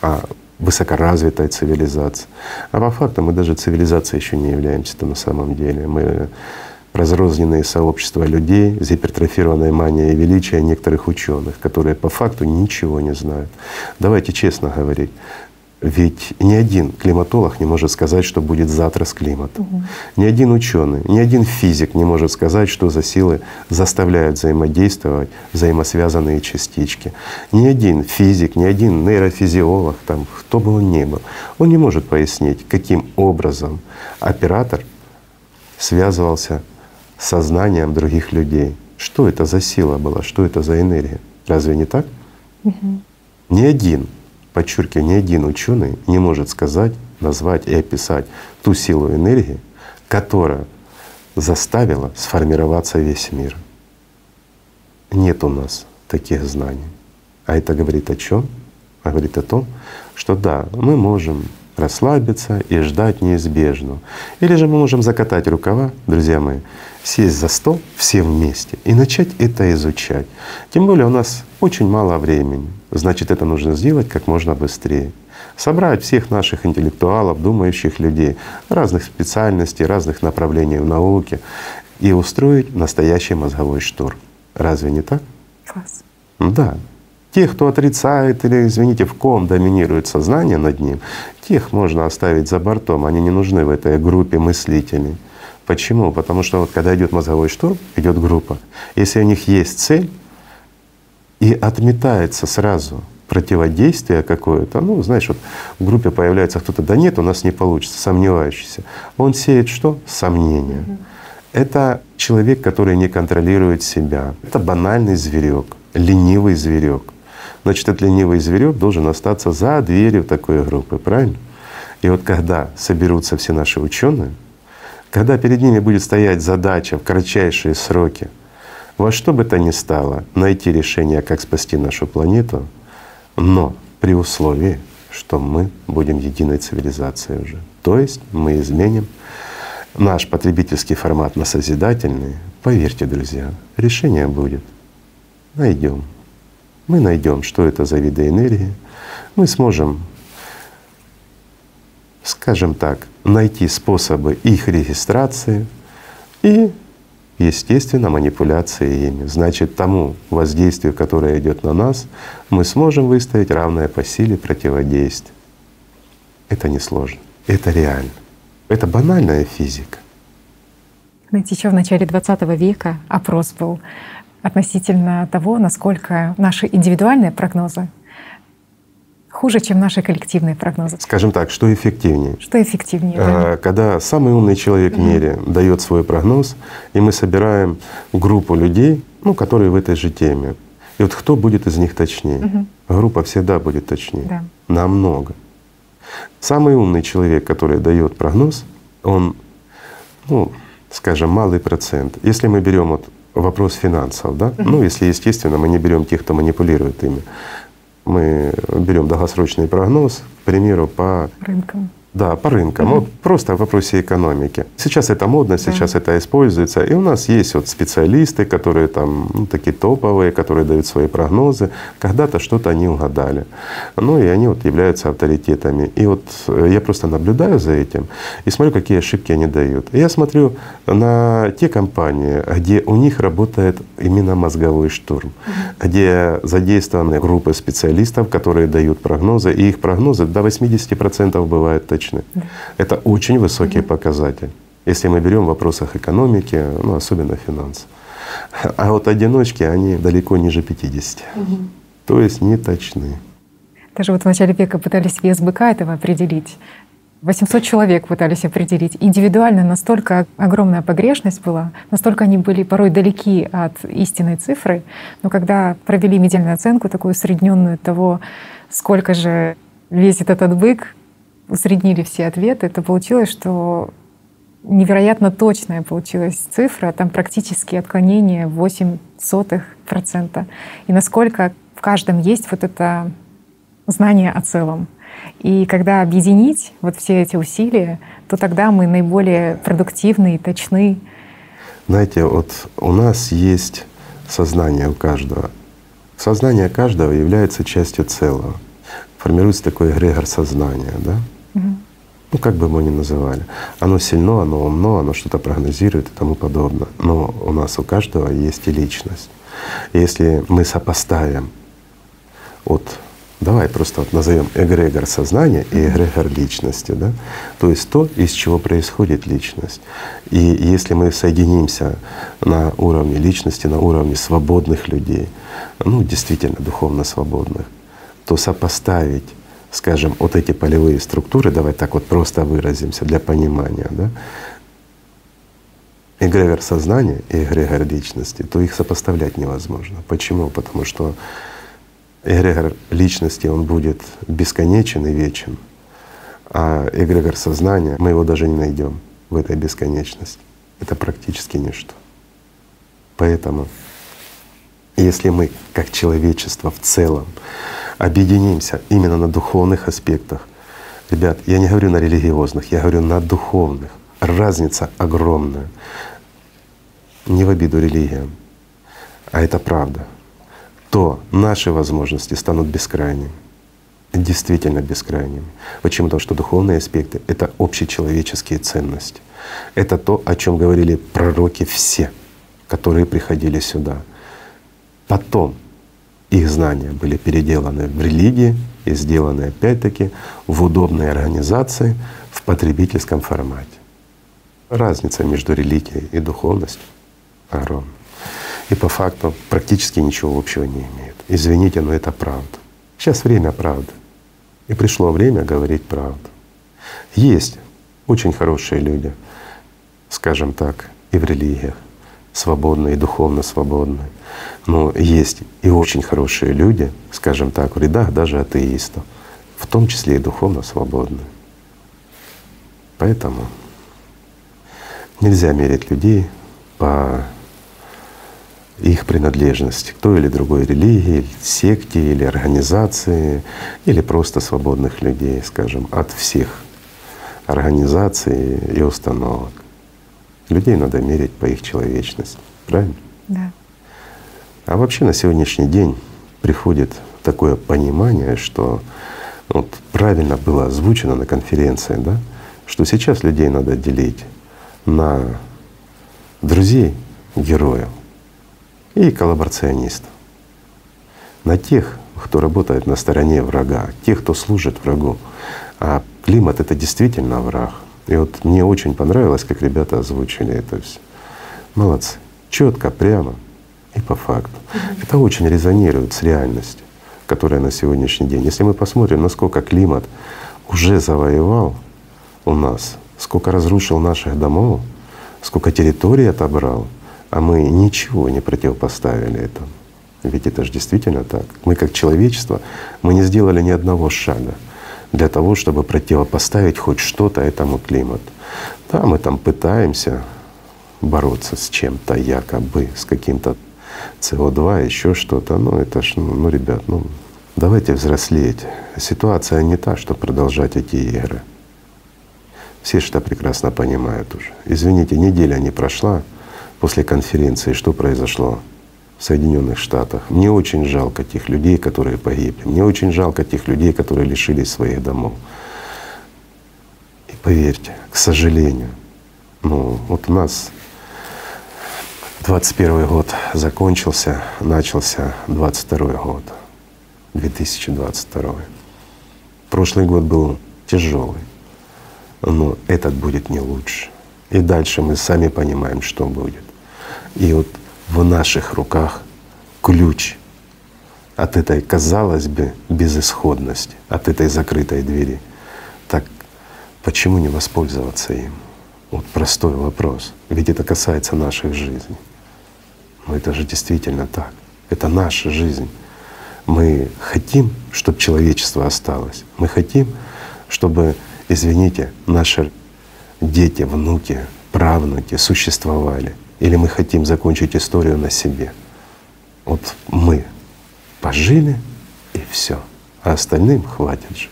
о высокоразвитой цивилизации. А по факту мы даже цивилизацией еще не являемся-то на самом деле. Мы разрозненные сообщества людей с гипертрофированной манией величия некоторых ученых, которые по факту ничего не знают. Давайте честно говорить. Ведь ни один климатолог не может сказать, что будет завтра с климатом. Угу. Ни один ученый, ни один физик не может сказать, что за силы заставляют взаимодействовать взаимосвязанные частички. Ни один физик, ни один нейрофизиолог, там, кто бы он ни был, он не может пояснить, каким образом оператор связывался с сознанием других людей. Что это за сила была, что это за энергия? Разве не так? Угу. Ни один подчеркиваю, ни один ученый не может сказать, назвать и описать ту силу энергии, которая заставила сформироваться весь мир. Нет у нас таких знаний. А это говорит о чем? А говорит о том, что да, мы можем расслабиться и ждать неизбежного. Или же мы можем закатать рукава, друзья мои, сесть за стол все вместе и начать это изучать. Тем более у нас очень мало времени. Значит, это нужно сделать как можно быстрее. Собрать всех наших интеллектуалов, думающих людей разных специальностей, разных направлений в науке и устроить настоящий мозговой штурм. Разве не так? Класс. Да. Тех, кто отрицает или, извините, в ком доминирует сознание над ним, тех можно оставить за бортом. Они не нужны в этой группе мыслителей. Почему? Потому что вот когда идет мозговой штурм, идет группа. Если у них есть цель, и отметается сразу противодействие какое-то, ну, знаешь, вот в группе появляется кто-то, да нет, у нас не получится, сомневающийся. Он сеет что? Сомнения. Mm-hmm. Это человек, который не контролирует себя. Это банальный зверек, ленивый зверек. Значит, этот ленивый зверек должен остаться за дверью такой группы, правильно? И вот когда соберутся все наши ученые, когда перед ними будет стоять задача в кратчайшие сроки во что бы то ни стало найти решение, как спасти нашу планету, но при условии, что мы будем единой цивилизацией уже. То есть мы изменим наш потребительский формат на созидательный. Поверьте, друзья, решение будет. Найдем. Мы найдем, что это за виды энергии. Мы сможем, скажем так, найти способы их регистрации и естественно, манипуляции ими. Значит, тому воздействию, которое идет на нас, мы сможем выставить равное по силе противодействие. Это несложно, это реально. Это банальная физика. Знаете, еще в начале 20 века опрос был относительно того, насколько наши индивидуальные прогнозы хуже, чем наши коллективные прогнозы. Скажем так, что эффективнее? Что эффективнее? Да? А, когда самый умный человек в мире дает свой прогноз, и мы собираем группу людей, ну, которые в этой же теме. И вот кто будет из них точнее? Угу. Группа всегда будет точнее. Да. Намного. Самый умный человек, который дает прогноз, он, ну, скажем, малый процент. Если мы берем вот вопрос финансов, да, ну, если естественно мы не берем тех, кто манипулирует ими, мы берем долгосрочный прогноз, к примеру, по рынкам. Да, по рынкам. Угу. Вот просто в вопросе экономики. Сейчас это модно, сейчас да. это используется. И у нас есть вот специалисты, которые там ну, такие топовые, которые дают свои прогнозы. Когда-то что-то они угадали. Ну и они вот являются авторитетами. И вот э, я просто наблюдаю за этим и смотрю, какие ошибки они дают. И я смотрю на те компании, где у них работает именно мозговой штурм, угу. где задействованы группы специалистов, которые дают прогнозы. И их прогнозы до 80% бывают точны точны. Да. Это очень высокий да. показатель, если мы берем в вопросах экономики, ну, особенно финансов. А вот одиночки, они далеко ниже 50. Угу. То есть не точны. Даже вот в начале века пытались вес быка этого определить. 800 человек пытались определить. Индивидуально настолько огромная погрешность была, настолько они были порой далеки от истинной цифры. Но когда провели медиальную оценку, такую усредненную того, сколько же весит этот бык, усреднили все ответы, то получилось, что невероятно точная получилась цифра, там практически отклонение 8 сотых процента. И насколько в каждом есть вот это знание о целом. И когда объединить вот все эти усилия, то тогда мы наиболее продуктивны и точны. Знаете, вот у нас есть сознание у каждого. Сознание каждого является частью целого. Формируется такой эгрегор сознания, да? Ну, как бы мы ни называли. Оно сильно, оно умно, оно что-то прогнозирует и тому подобное. Но у нас у каждого есть и личность. Если мы сопоставим вот Давай просто вот назовем эгрегор сознания и эгрегор личности, да? то есть то, из чего происходит личность. И если мы соединимся на уровне личности, на уровне свободных людей, ну действительно духовно свободных, то сопоставить скажем, вот эти полевые структуры, давай так вот просто выразимся для понимания, да, эгрегор сознания и эгрегор личности, то их сопоставлять невозможно. Почему? Потому что эгрегор личности, он будет бесконечен и вечен, а эгрегор сознания, мы его даже не найдем в этой бесконечности. Это практически ничто. Поэтому, если мы как человечество в целом объединимся именно на духовных аспектах. Ребят, я не говорю на религиозных, я говорю на духовных. Разница огромная. Не в обиду религиям, а это правда. То наши возможности станут бескрайними действительно бескрайними. Почему? Потому что духовные аспекты — это общечеловеческие ценности. Это то, о чем говорили пророки все, которые приходили сюда. Потом их знания были переделаны в религии и сделаны опять-таки в удобной организации в потребительском формате. Разница между религией и духовностью огромна. И по факту практически ничего общего не имеет. Извините, но это правда. Сейчас время правды. И пришло время говорить правду. Есть очень хорошие люди, скажем так, и в религиях, свободные, и духовно свободные. Но есть и очень хорошие люди, скажем так, в рядах даже атеистов, в том числе и духовно свободные. Поэтому нельзя мерить людей по их принадлежности к той или другой религии, секте или организации, или просто свободных людей, скажем, от всех организаций и установок. Людей надо мерить по их человечности, правильно? Да. А вообще на сегодняшний день приходит такое понимание, что вот правильно было озвучено на конференции, да, что сейчас людей надо делить на друзей героев и коллаборационистов, на тех, кто работает на стороне врага, тех, кто служит врагу. А климат — это действительно враг. И вот мне очень понравилось, как ребята озвучили это все. Молодцы. Четко, прямо и по факту. Это очень резонирует с реальностью. которая на сегодняшний день. Если мы посмотрим, насколько климат уже завоевал у нас, сколько разрушил наших домов, сколько территорий отобрал, а мы ничего не противопоставили этому. Ведь это же действительно так. Мы как человечество, мы не сделали ни одного шага для того, чтобы противопоставить хоть что-то этому климату. Да, мы там пытаемся бороться с чем-то якобы, с каким-то СО2, еще что-то. Ну это ж, ну, ну ребят, ну давайте взрослеть. Ситуация не та, чтобы продолжать эти игры. Все что прекрасно понимают уже. Извините, неделя не прошла после конференции, что произошло в Соединенных Штатах. Мне очень жалко тех людей, которые погибли. Мне очень жалко тех людей, которые лишились своих домов. И поверьте, к сожалению, ну вот у нас 21 год закончился, начался 22 год, 2022. Прошлый год был тяжелый, но этот будет не лучше. И дальше мы сами понимаем, что будет. И вот в наших руках ключ от этой, казалось бы, безысходности, от этой закрытой двери. Так почему не воспользоваться им? Вот простой вопрос. Ведь это касается наших жизней. Но это же действительно так. Это наша жизнь. Мы хотим, чтобы человечество осталось. Мы хотим, чтобы, извините, наши дети, внуки, правнуки существовали. Или мы хотим закончить историю на себе. Вот мы пожили и все, а остальным хватит жить.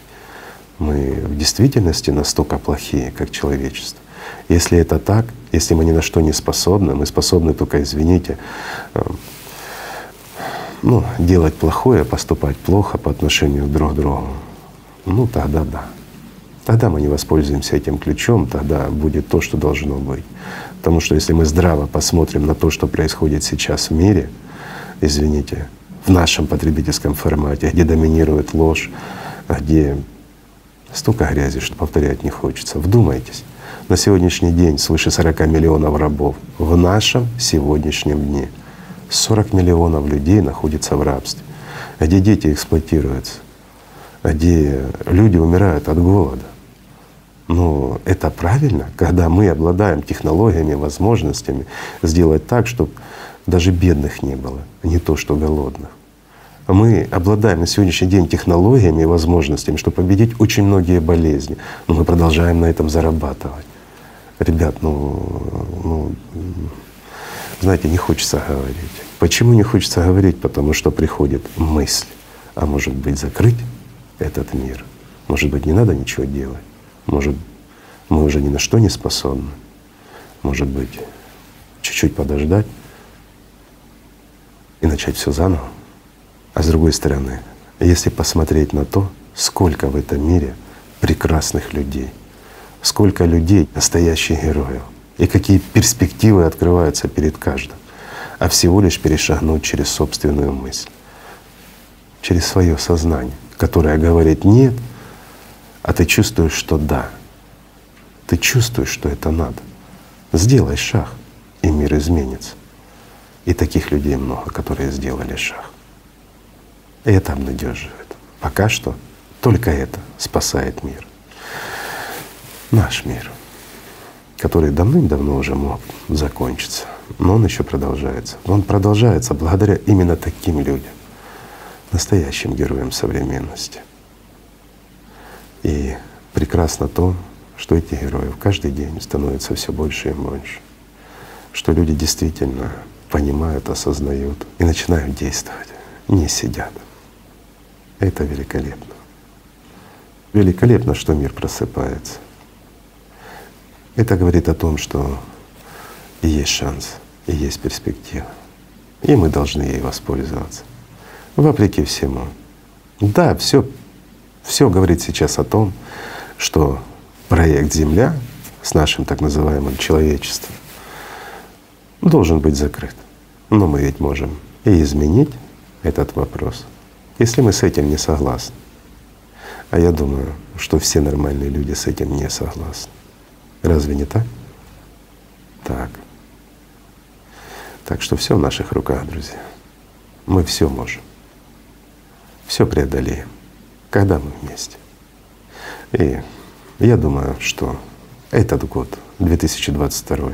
Мы в действительности настолько плохие, как человечество. Если это так, если мы ни на что не способны, мы способны только, извините, э, ну, делать плохое, поступать плохо по отношению друг к другу, ну тогда да. Тогда мы не воспользуемся этим ключом, тогда будет то, что должно быть. Потому что если мы здраво посмотрим на то, что происходит сейчас в мире, извините, в нашем потребительском формате, где доминирует ложь, где столько грязи, что повторять не хочется. Вдумайтесь на сегодняшний день свыше 40 миллионов рабов. В нашем сегодняшнем дне 40 миллионов людей находятся в рабстве, где дети эксплуатируются, где люди умирают от голода. Но это правильно, когда мы обладаем технологиями, возможностями сделать так, чтобы даже бедных не было, не то что голодных. Мы обладаем на сегодняшний день технологиями и возможностями, чтобы победить очень многие болезни, но мы продолжаем на этом зарабатывать ребят, ну, ну, знаете, не хочется говорить. Почему не хочется говорить? Потому что приходит мысль, а может быть закрыть этот мир, может быть не надо ничего делать, может мы уже ни на что не способны, может быть чуть-чуть подождать и начать все заново. А с другой стороны, если посмотреть на то, сколько в этом мире прекрасных людей — сколько людей настоящих героев и какие перспективы открываются перед каждым, а всего лишь перешагнуть через собственную мысль, через свое сознание, которое говорит нет, а ты чувствуешь, что да. Ты чувствуешь, что это надо. Сделай шаг, и мир изменится. И таких людей много, которые сделали шаг. И это обнадеживает. Пока что только это спасает мир наш мир, который давным-давно уже мог закончиться, но он еще продолжается. Он продолжается благодаря именно таким людям, настоящим героям современности. И прекрасно то, что эти герои каждый день становятся все больше и больше, что люди действительно понимают, осознают и начинают действовать, не сидят. Это великолепно. Великолепно, что мир просыпается. Это говорит о том, что есть шанс, и есть перспектива. И мы должны ей воспользоваться. Вопреки всему. Да, все, все говорит сейчас о том, что проект Земля с нашим так называемым человечеством должен быть закрыт. Но мы ведь можем и изменить этот вопрос, если мы с этим не согласны. А я думаю, что все нормальные люди с этим не согласны. Разве не так? Так. Так что все в наших руках, друзья. Мы все можем. Все преодолеем, когда мы вместе. И я думаю, что этот год, 2022,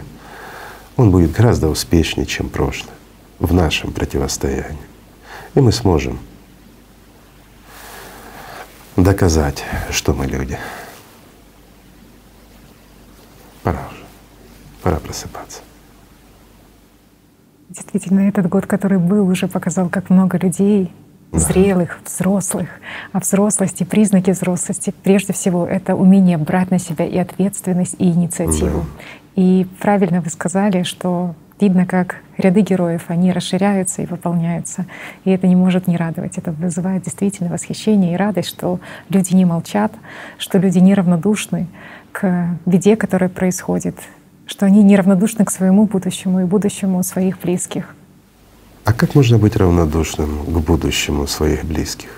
он будет гораздо успешнее, чем прошлый в нашем противостоянии. И мы сможем доказать, что мы люди. Пора уже, пора просыпаться. Действительно, этот год, который был, уже показал, как много людей зрелых, взрослых. А взрослости, признаки взрослости, прежде всего, это умение брать на себя и ответственность, и инициативу. Да. И правильно вы сказали, что видно, как ряды героев, они расширяются и выполняются. И это не может не радовать. Это вызывает действительно восхищение и радость, что люди не молчат, что люди неравнодушны к беде, которая происходит, что они неравнодушны к своему будущему и будущему своих близких. А как можно быть равнодушным к будущему своих близких?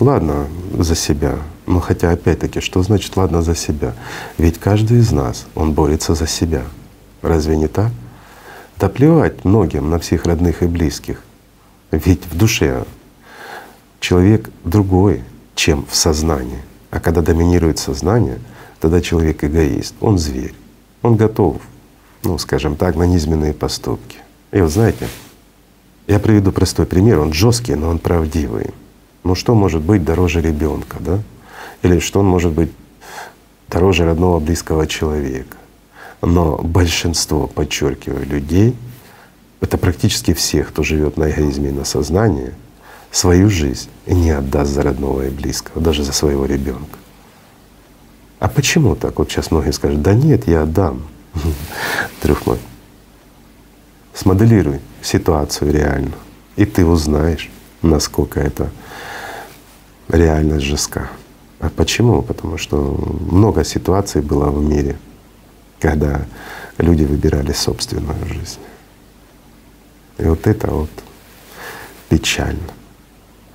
Ладно, за себя. Но хотя опять-таки, что значит ладно за себя? Ведь каждый из нас, он борется за себя. Разве не так? Да плевать многим на всех родных и близких. Ведь в душе человек другой, чем в сознании. А когда доминирует сознание, тогда человек эгоист, он зверь. Он готов, ну, скажем так, на низменные поступки. И вот знаете, я приведу простой пример, он жесткий, но он правдивый. Ну что может быть дороже ребенка, да? Или что он может быть дороже родного близкого человека? Но большинство, подчеркиваю, людей, это практически все, кто живет на эгоизме на сознании, свою жизнь не отдаст за родного и близкого, даже за своего ребенка. А почему так? Вот сейчас многие скажут, да нет, я отдам. <laughs> Друг мой, смоделируй ситуацию реально, и ты узнаешь, насколько это реальность жестка. А почему? Потому что много ситуаций было в мире, когда люди выбирали собственную жизнь. И вот это вот печально.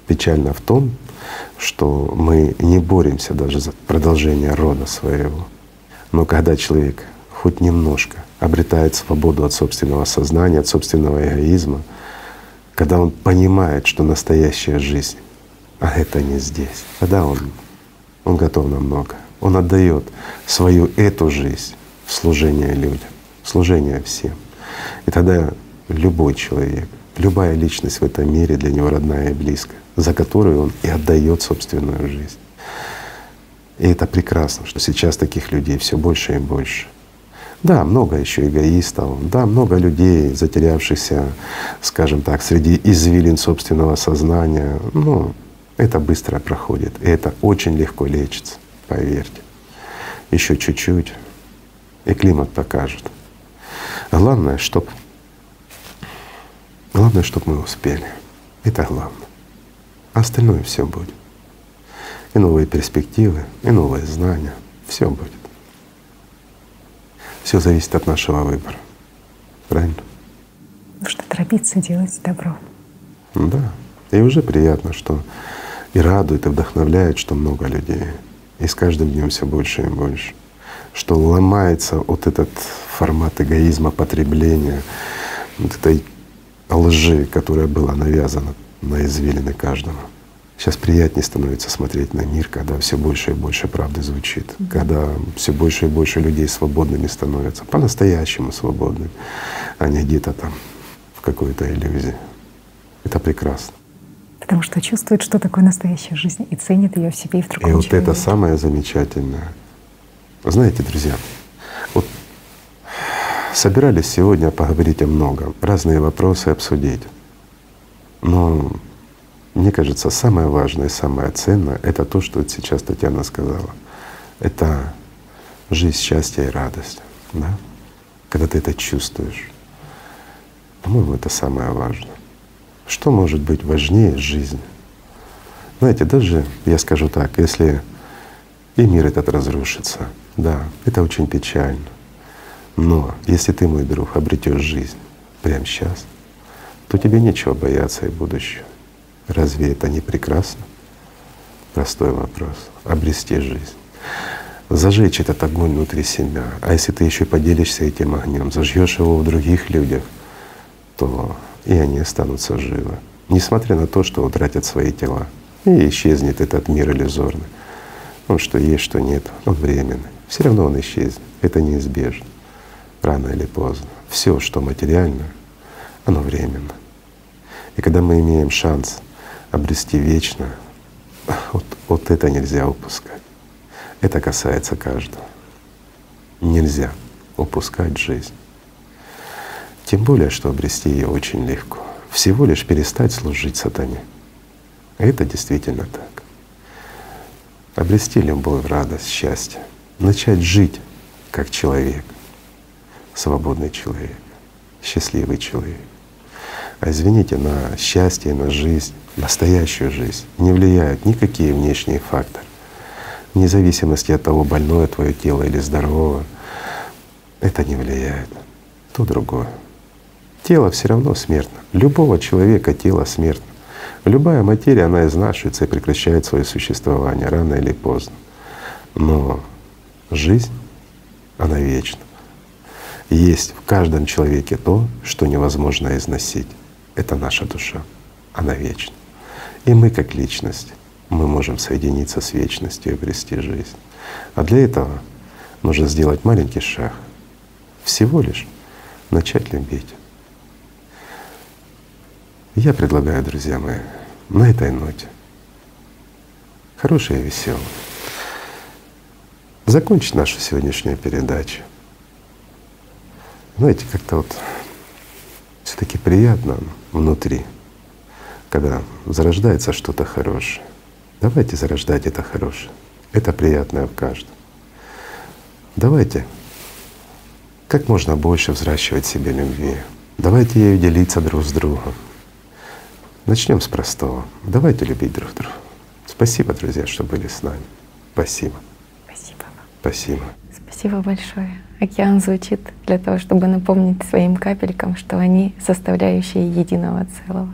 Печально в том, что мы не боремся даже за продолжение рода своего. Но когда человек хоть немножко обретает свободу от собственного сознания, от собственного эгоизма, когда он понимает, что настоящая жизнь, а это не здесь, тогда он, он готов на много. Он отдает свою эту жизнь в служение людям, в служение всем. И тогда любой человек, любая личность в этом мире для него родная и близкая, за которую он и отдает собственную жизнь. И это прекрасно, что сейчас таких людей все больше и больше. Да, много еще эгоистов, да, много людей, затерявшихся, скажем так, среди извилин собственного сознания. Ну, это быстро проходит, и это очень легко лечится, поверьте. Еще чуть-чуть, и климат покажет. Главное, чтоб главное, чтоб мы успели. Это главное. Остальное все будет. И новые перспективы, и новые знания. Все будет. Все зависит от нашего выбора. Правильно? Нужно торопиться делать добро. Да. И уже приятно, что и радует, и вдохновляет, что много людей. И с каждым днем все больше и больше. Что ломается вот этот формат эгоизма, потребления, вот этой лжи, которая была навязана на извилины каждому. Сейчас приятнее становится смотреть на мир, когда все больше и больше правды звучит, mm-hmm. когда все больше и больше людей свободными становятся, по-настоящему свободными, а не где-то там в какой-то иллюзии. Это прекрасно. Потому что чувствует, что такое настоящая жизнь, и ценит ее в себе и в другом И вот человеке. это самое замечательное. Знаете, друзья, вот собирались сегодня поговорить о многом, разные вопросы обсудить. Но мне кажется, самое важное самое ценное — это то, что сейчас Татьяна сказала. Это жизнь, счастье и радость. Да? Когда ты это чувствуешь. По-моему, это самое важное. Что может быть важнее жизни? Знаете, даже я скажу так, если и мир этот разрушится, да, это очень печально. Но если ты, мой друг, обретешь жизнь прямо сейчас, то тебе нечего бояться и будущего. Разве это не прекрасно? Простой вопрос. Обрести жизнь. Зажечь этот огонь внутри себя. А если ты еще поделишься этим огнем, зажжешь его в других людях, то и они останутся живы. Несмотря на то, что утратят свои тела. И исчезнет этот мир иллюзорный. Он что есть, что нет, он временный. Все равно он исчезнет. Это неизбежно. Рано или поздно. Все, что материально, оно временно. И когда мы имеем шанс обрести вечное, вот, вот это нельзя упускать. Это касается каждого. Нельзя упускать жизнь. Тем более, что обрести ее очень легко. Всего лишь перестать служить сатане. Это действительно так. Обрести любовь, радость, счастье. Начать жить как человек, свободный человек, счастливый человек. А извините, на счастье, на жизнь, настоящую жизнь не влияют никакие внешние факторы. Вне зависимости от того, больное твое тело или здоровое, это не влияет. То другое. Тело все равно смертно. Любого человека тело смертно. Любая материя, она изнашивается и прекращает свое существование рано или поздно. Но жизнь, она вечна. Есть в каждом человеке то, что невозможно износить. Это наша душа. Она вечна. И мы как личность, мы можем соединиться с вечностью и обрести жизнь. А для этого нужно сделать маленький шаг. Всего лишь начать любить. Я предлагаю, друзья мои, на этой ноте, хорошей и веселой, закончить нашу сегодняшнюю передачу. Знаете, как-то вот все таки приятно внутри, когда зарождается что-то хорошее. Давайте зарождать это хорошее, это приятное в каждом. Давайте как можно больше взращивать себе любви. Давайте ею делиться друг с другом. Начнем с простого. Давайте любить друг друга. Спасибо, друзья, что были с нами. Спасибо. Спасибо вам. Спасибо. Спасибо большое. Океан звучит для того, чтобы напомнить своим капелькам, что они составляющие единого целого.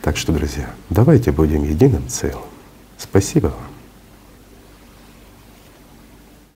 Так что, друзья, давайте будем единым целым. Спасибо вам.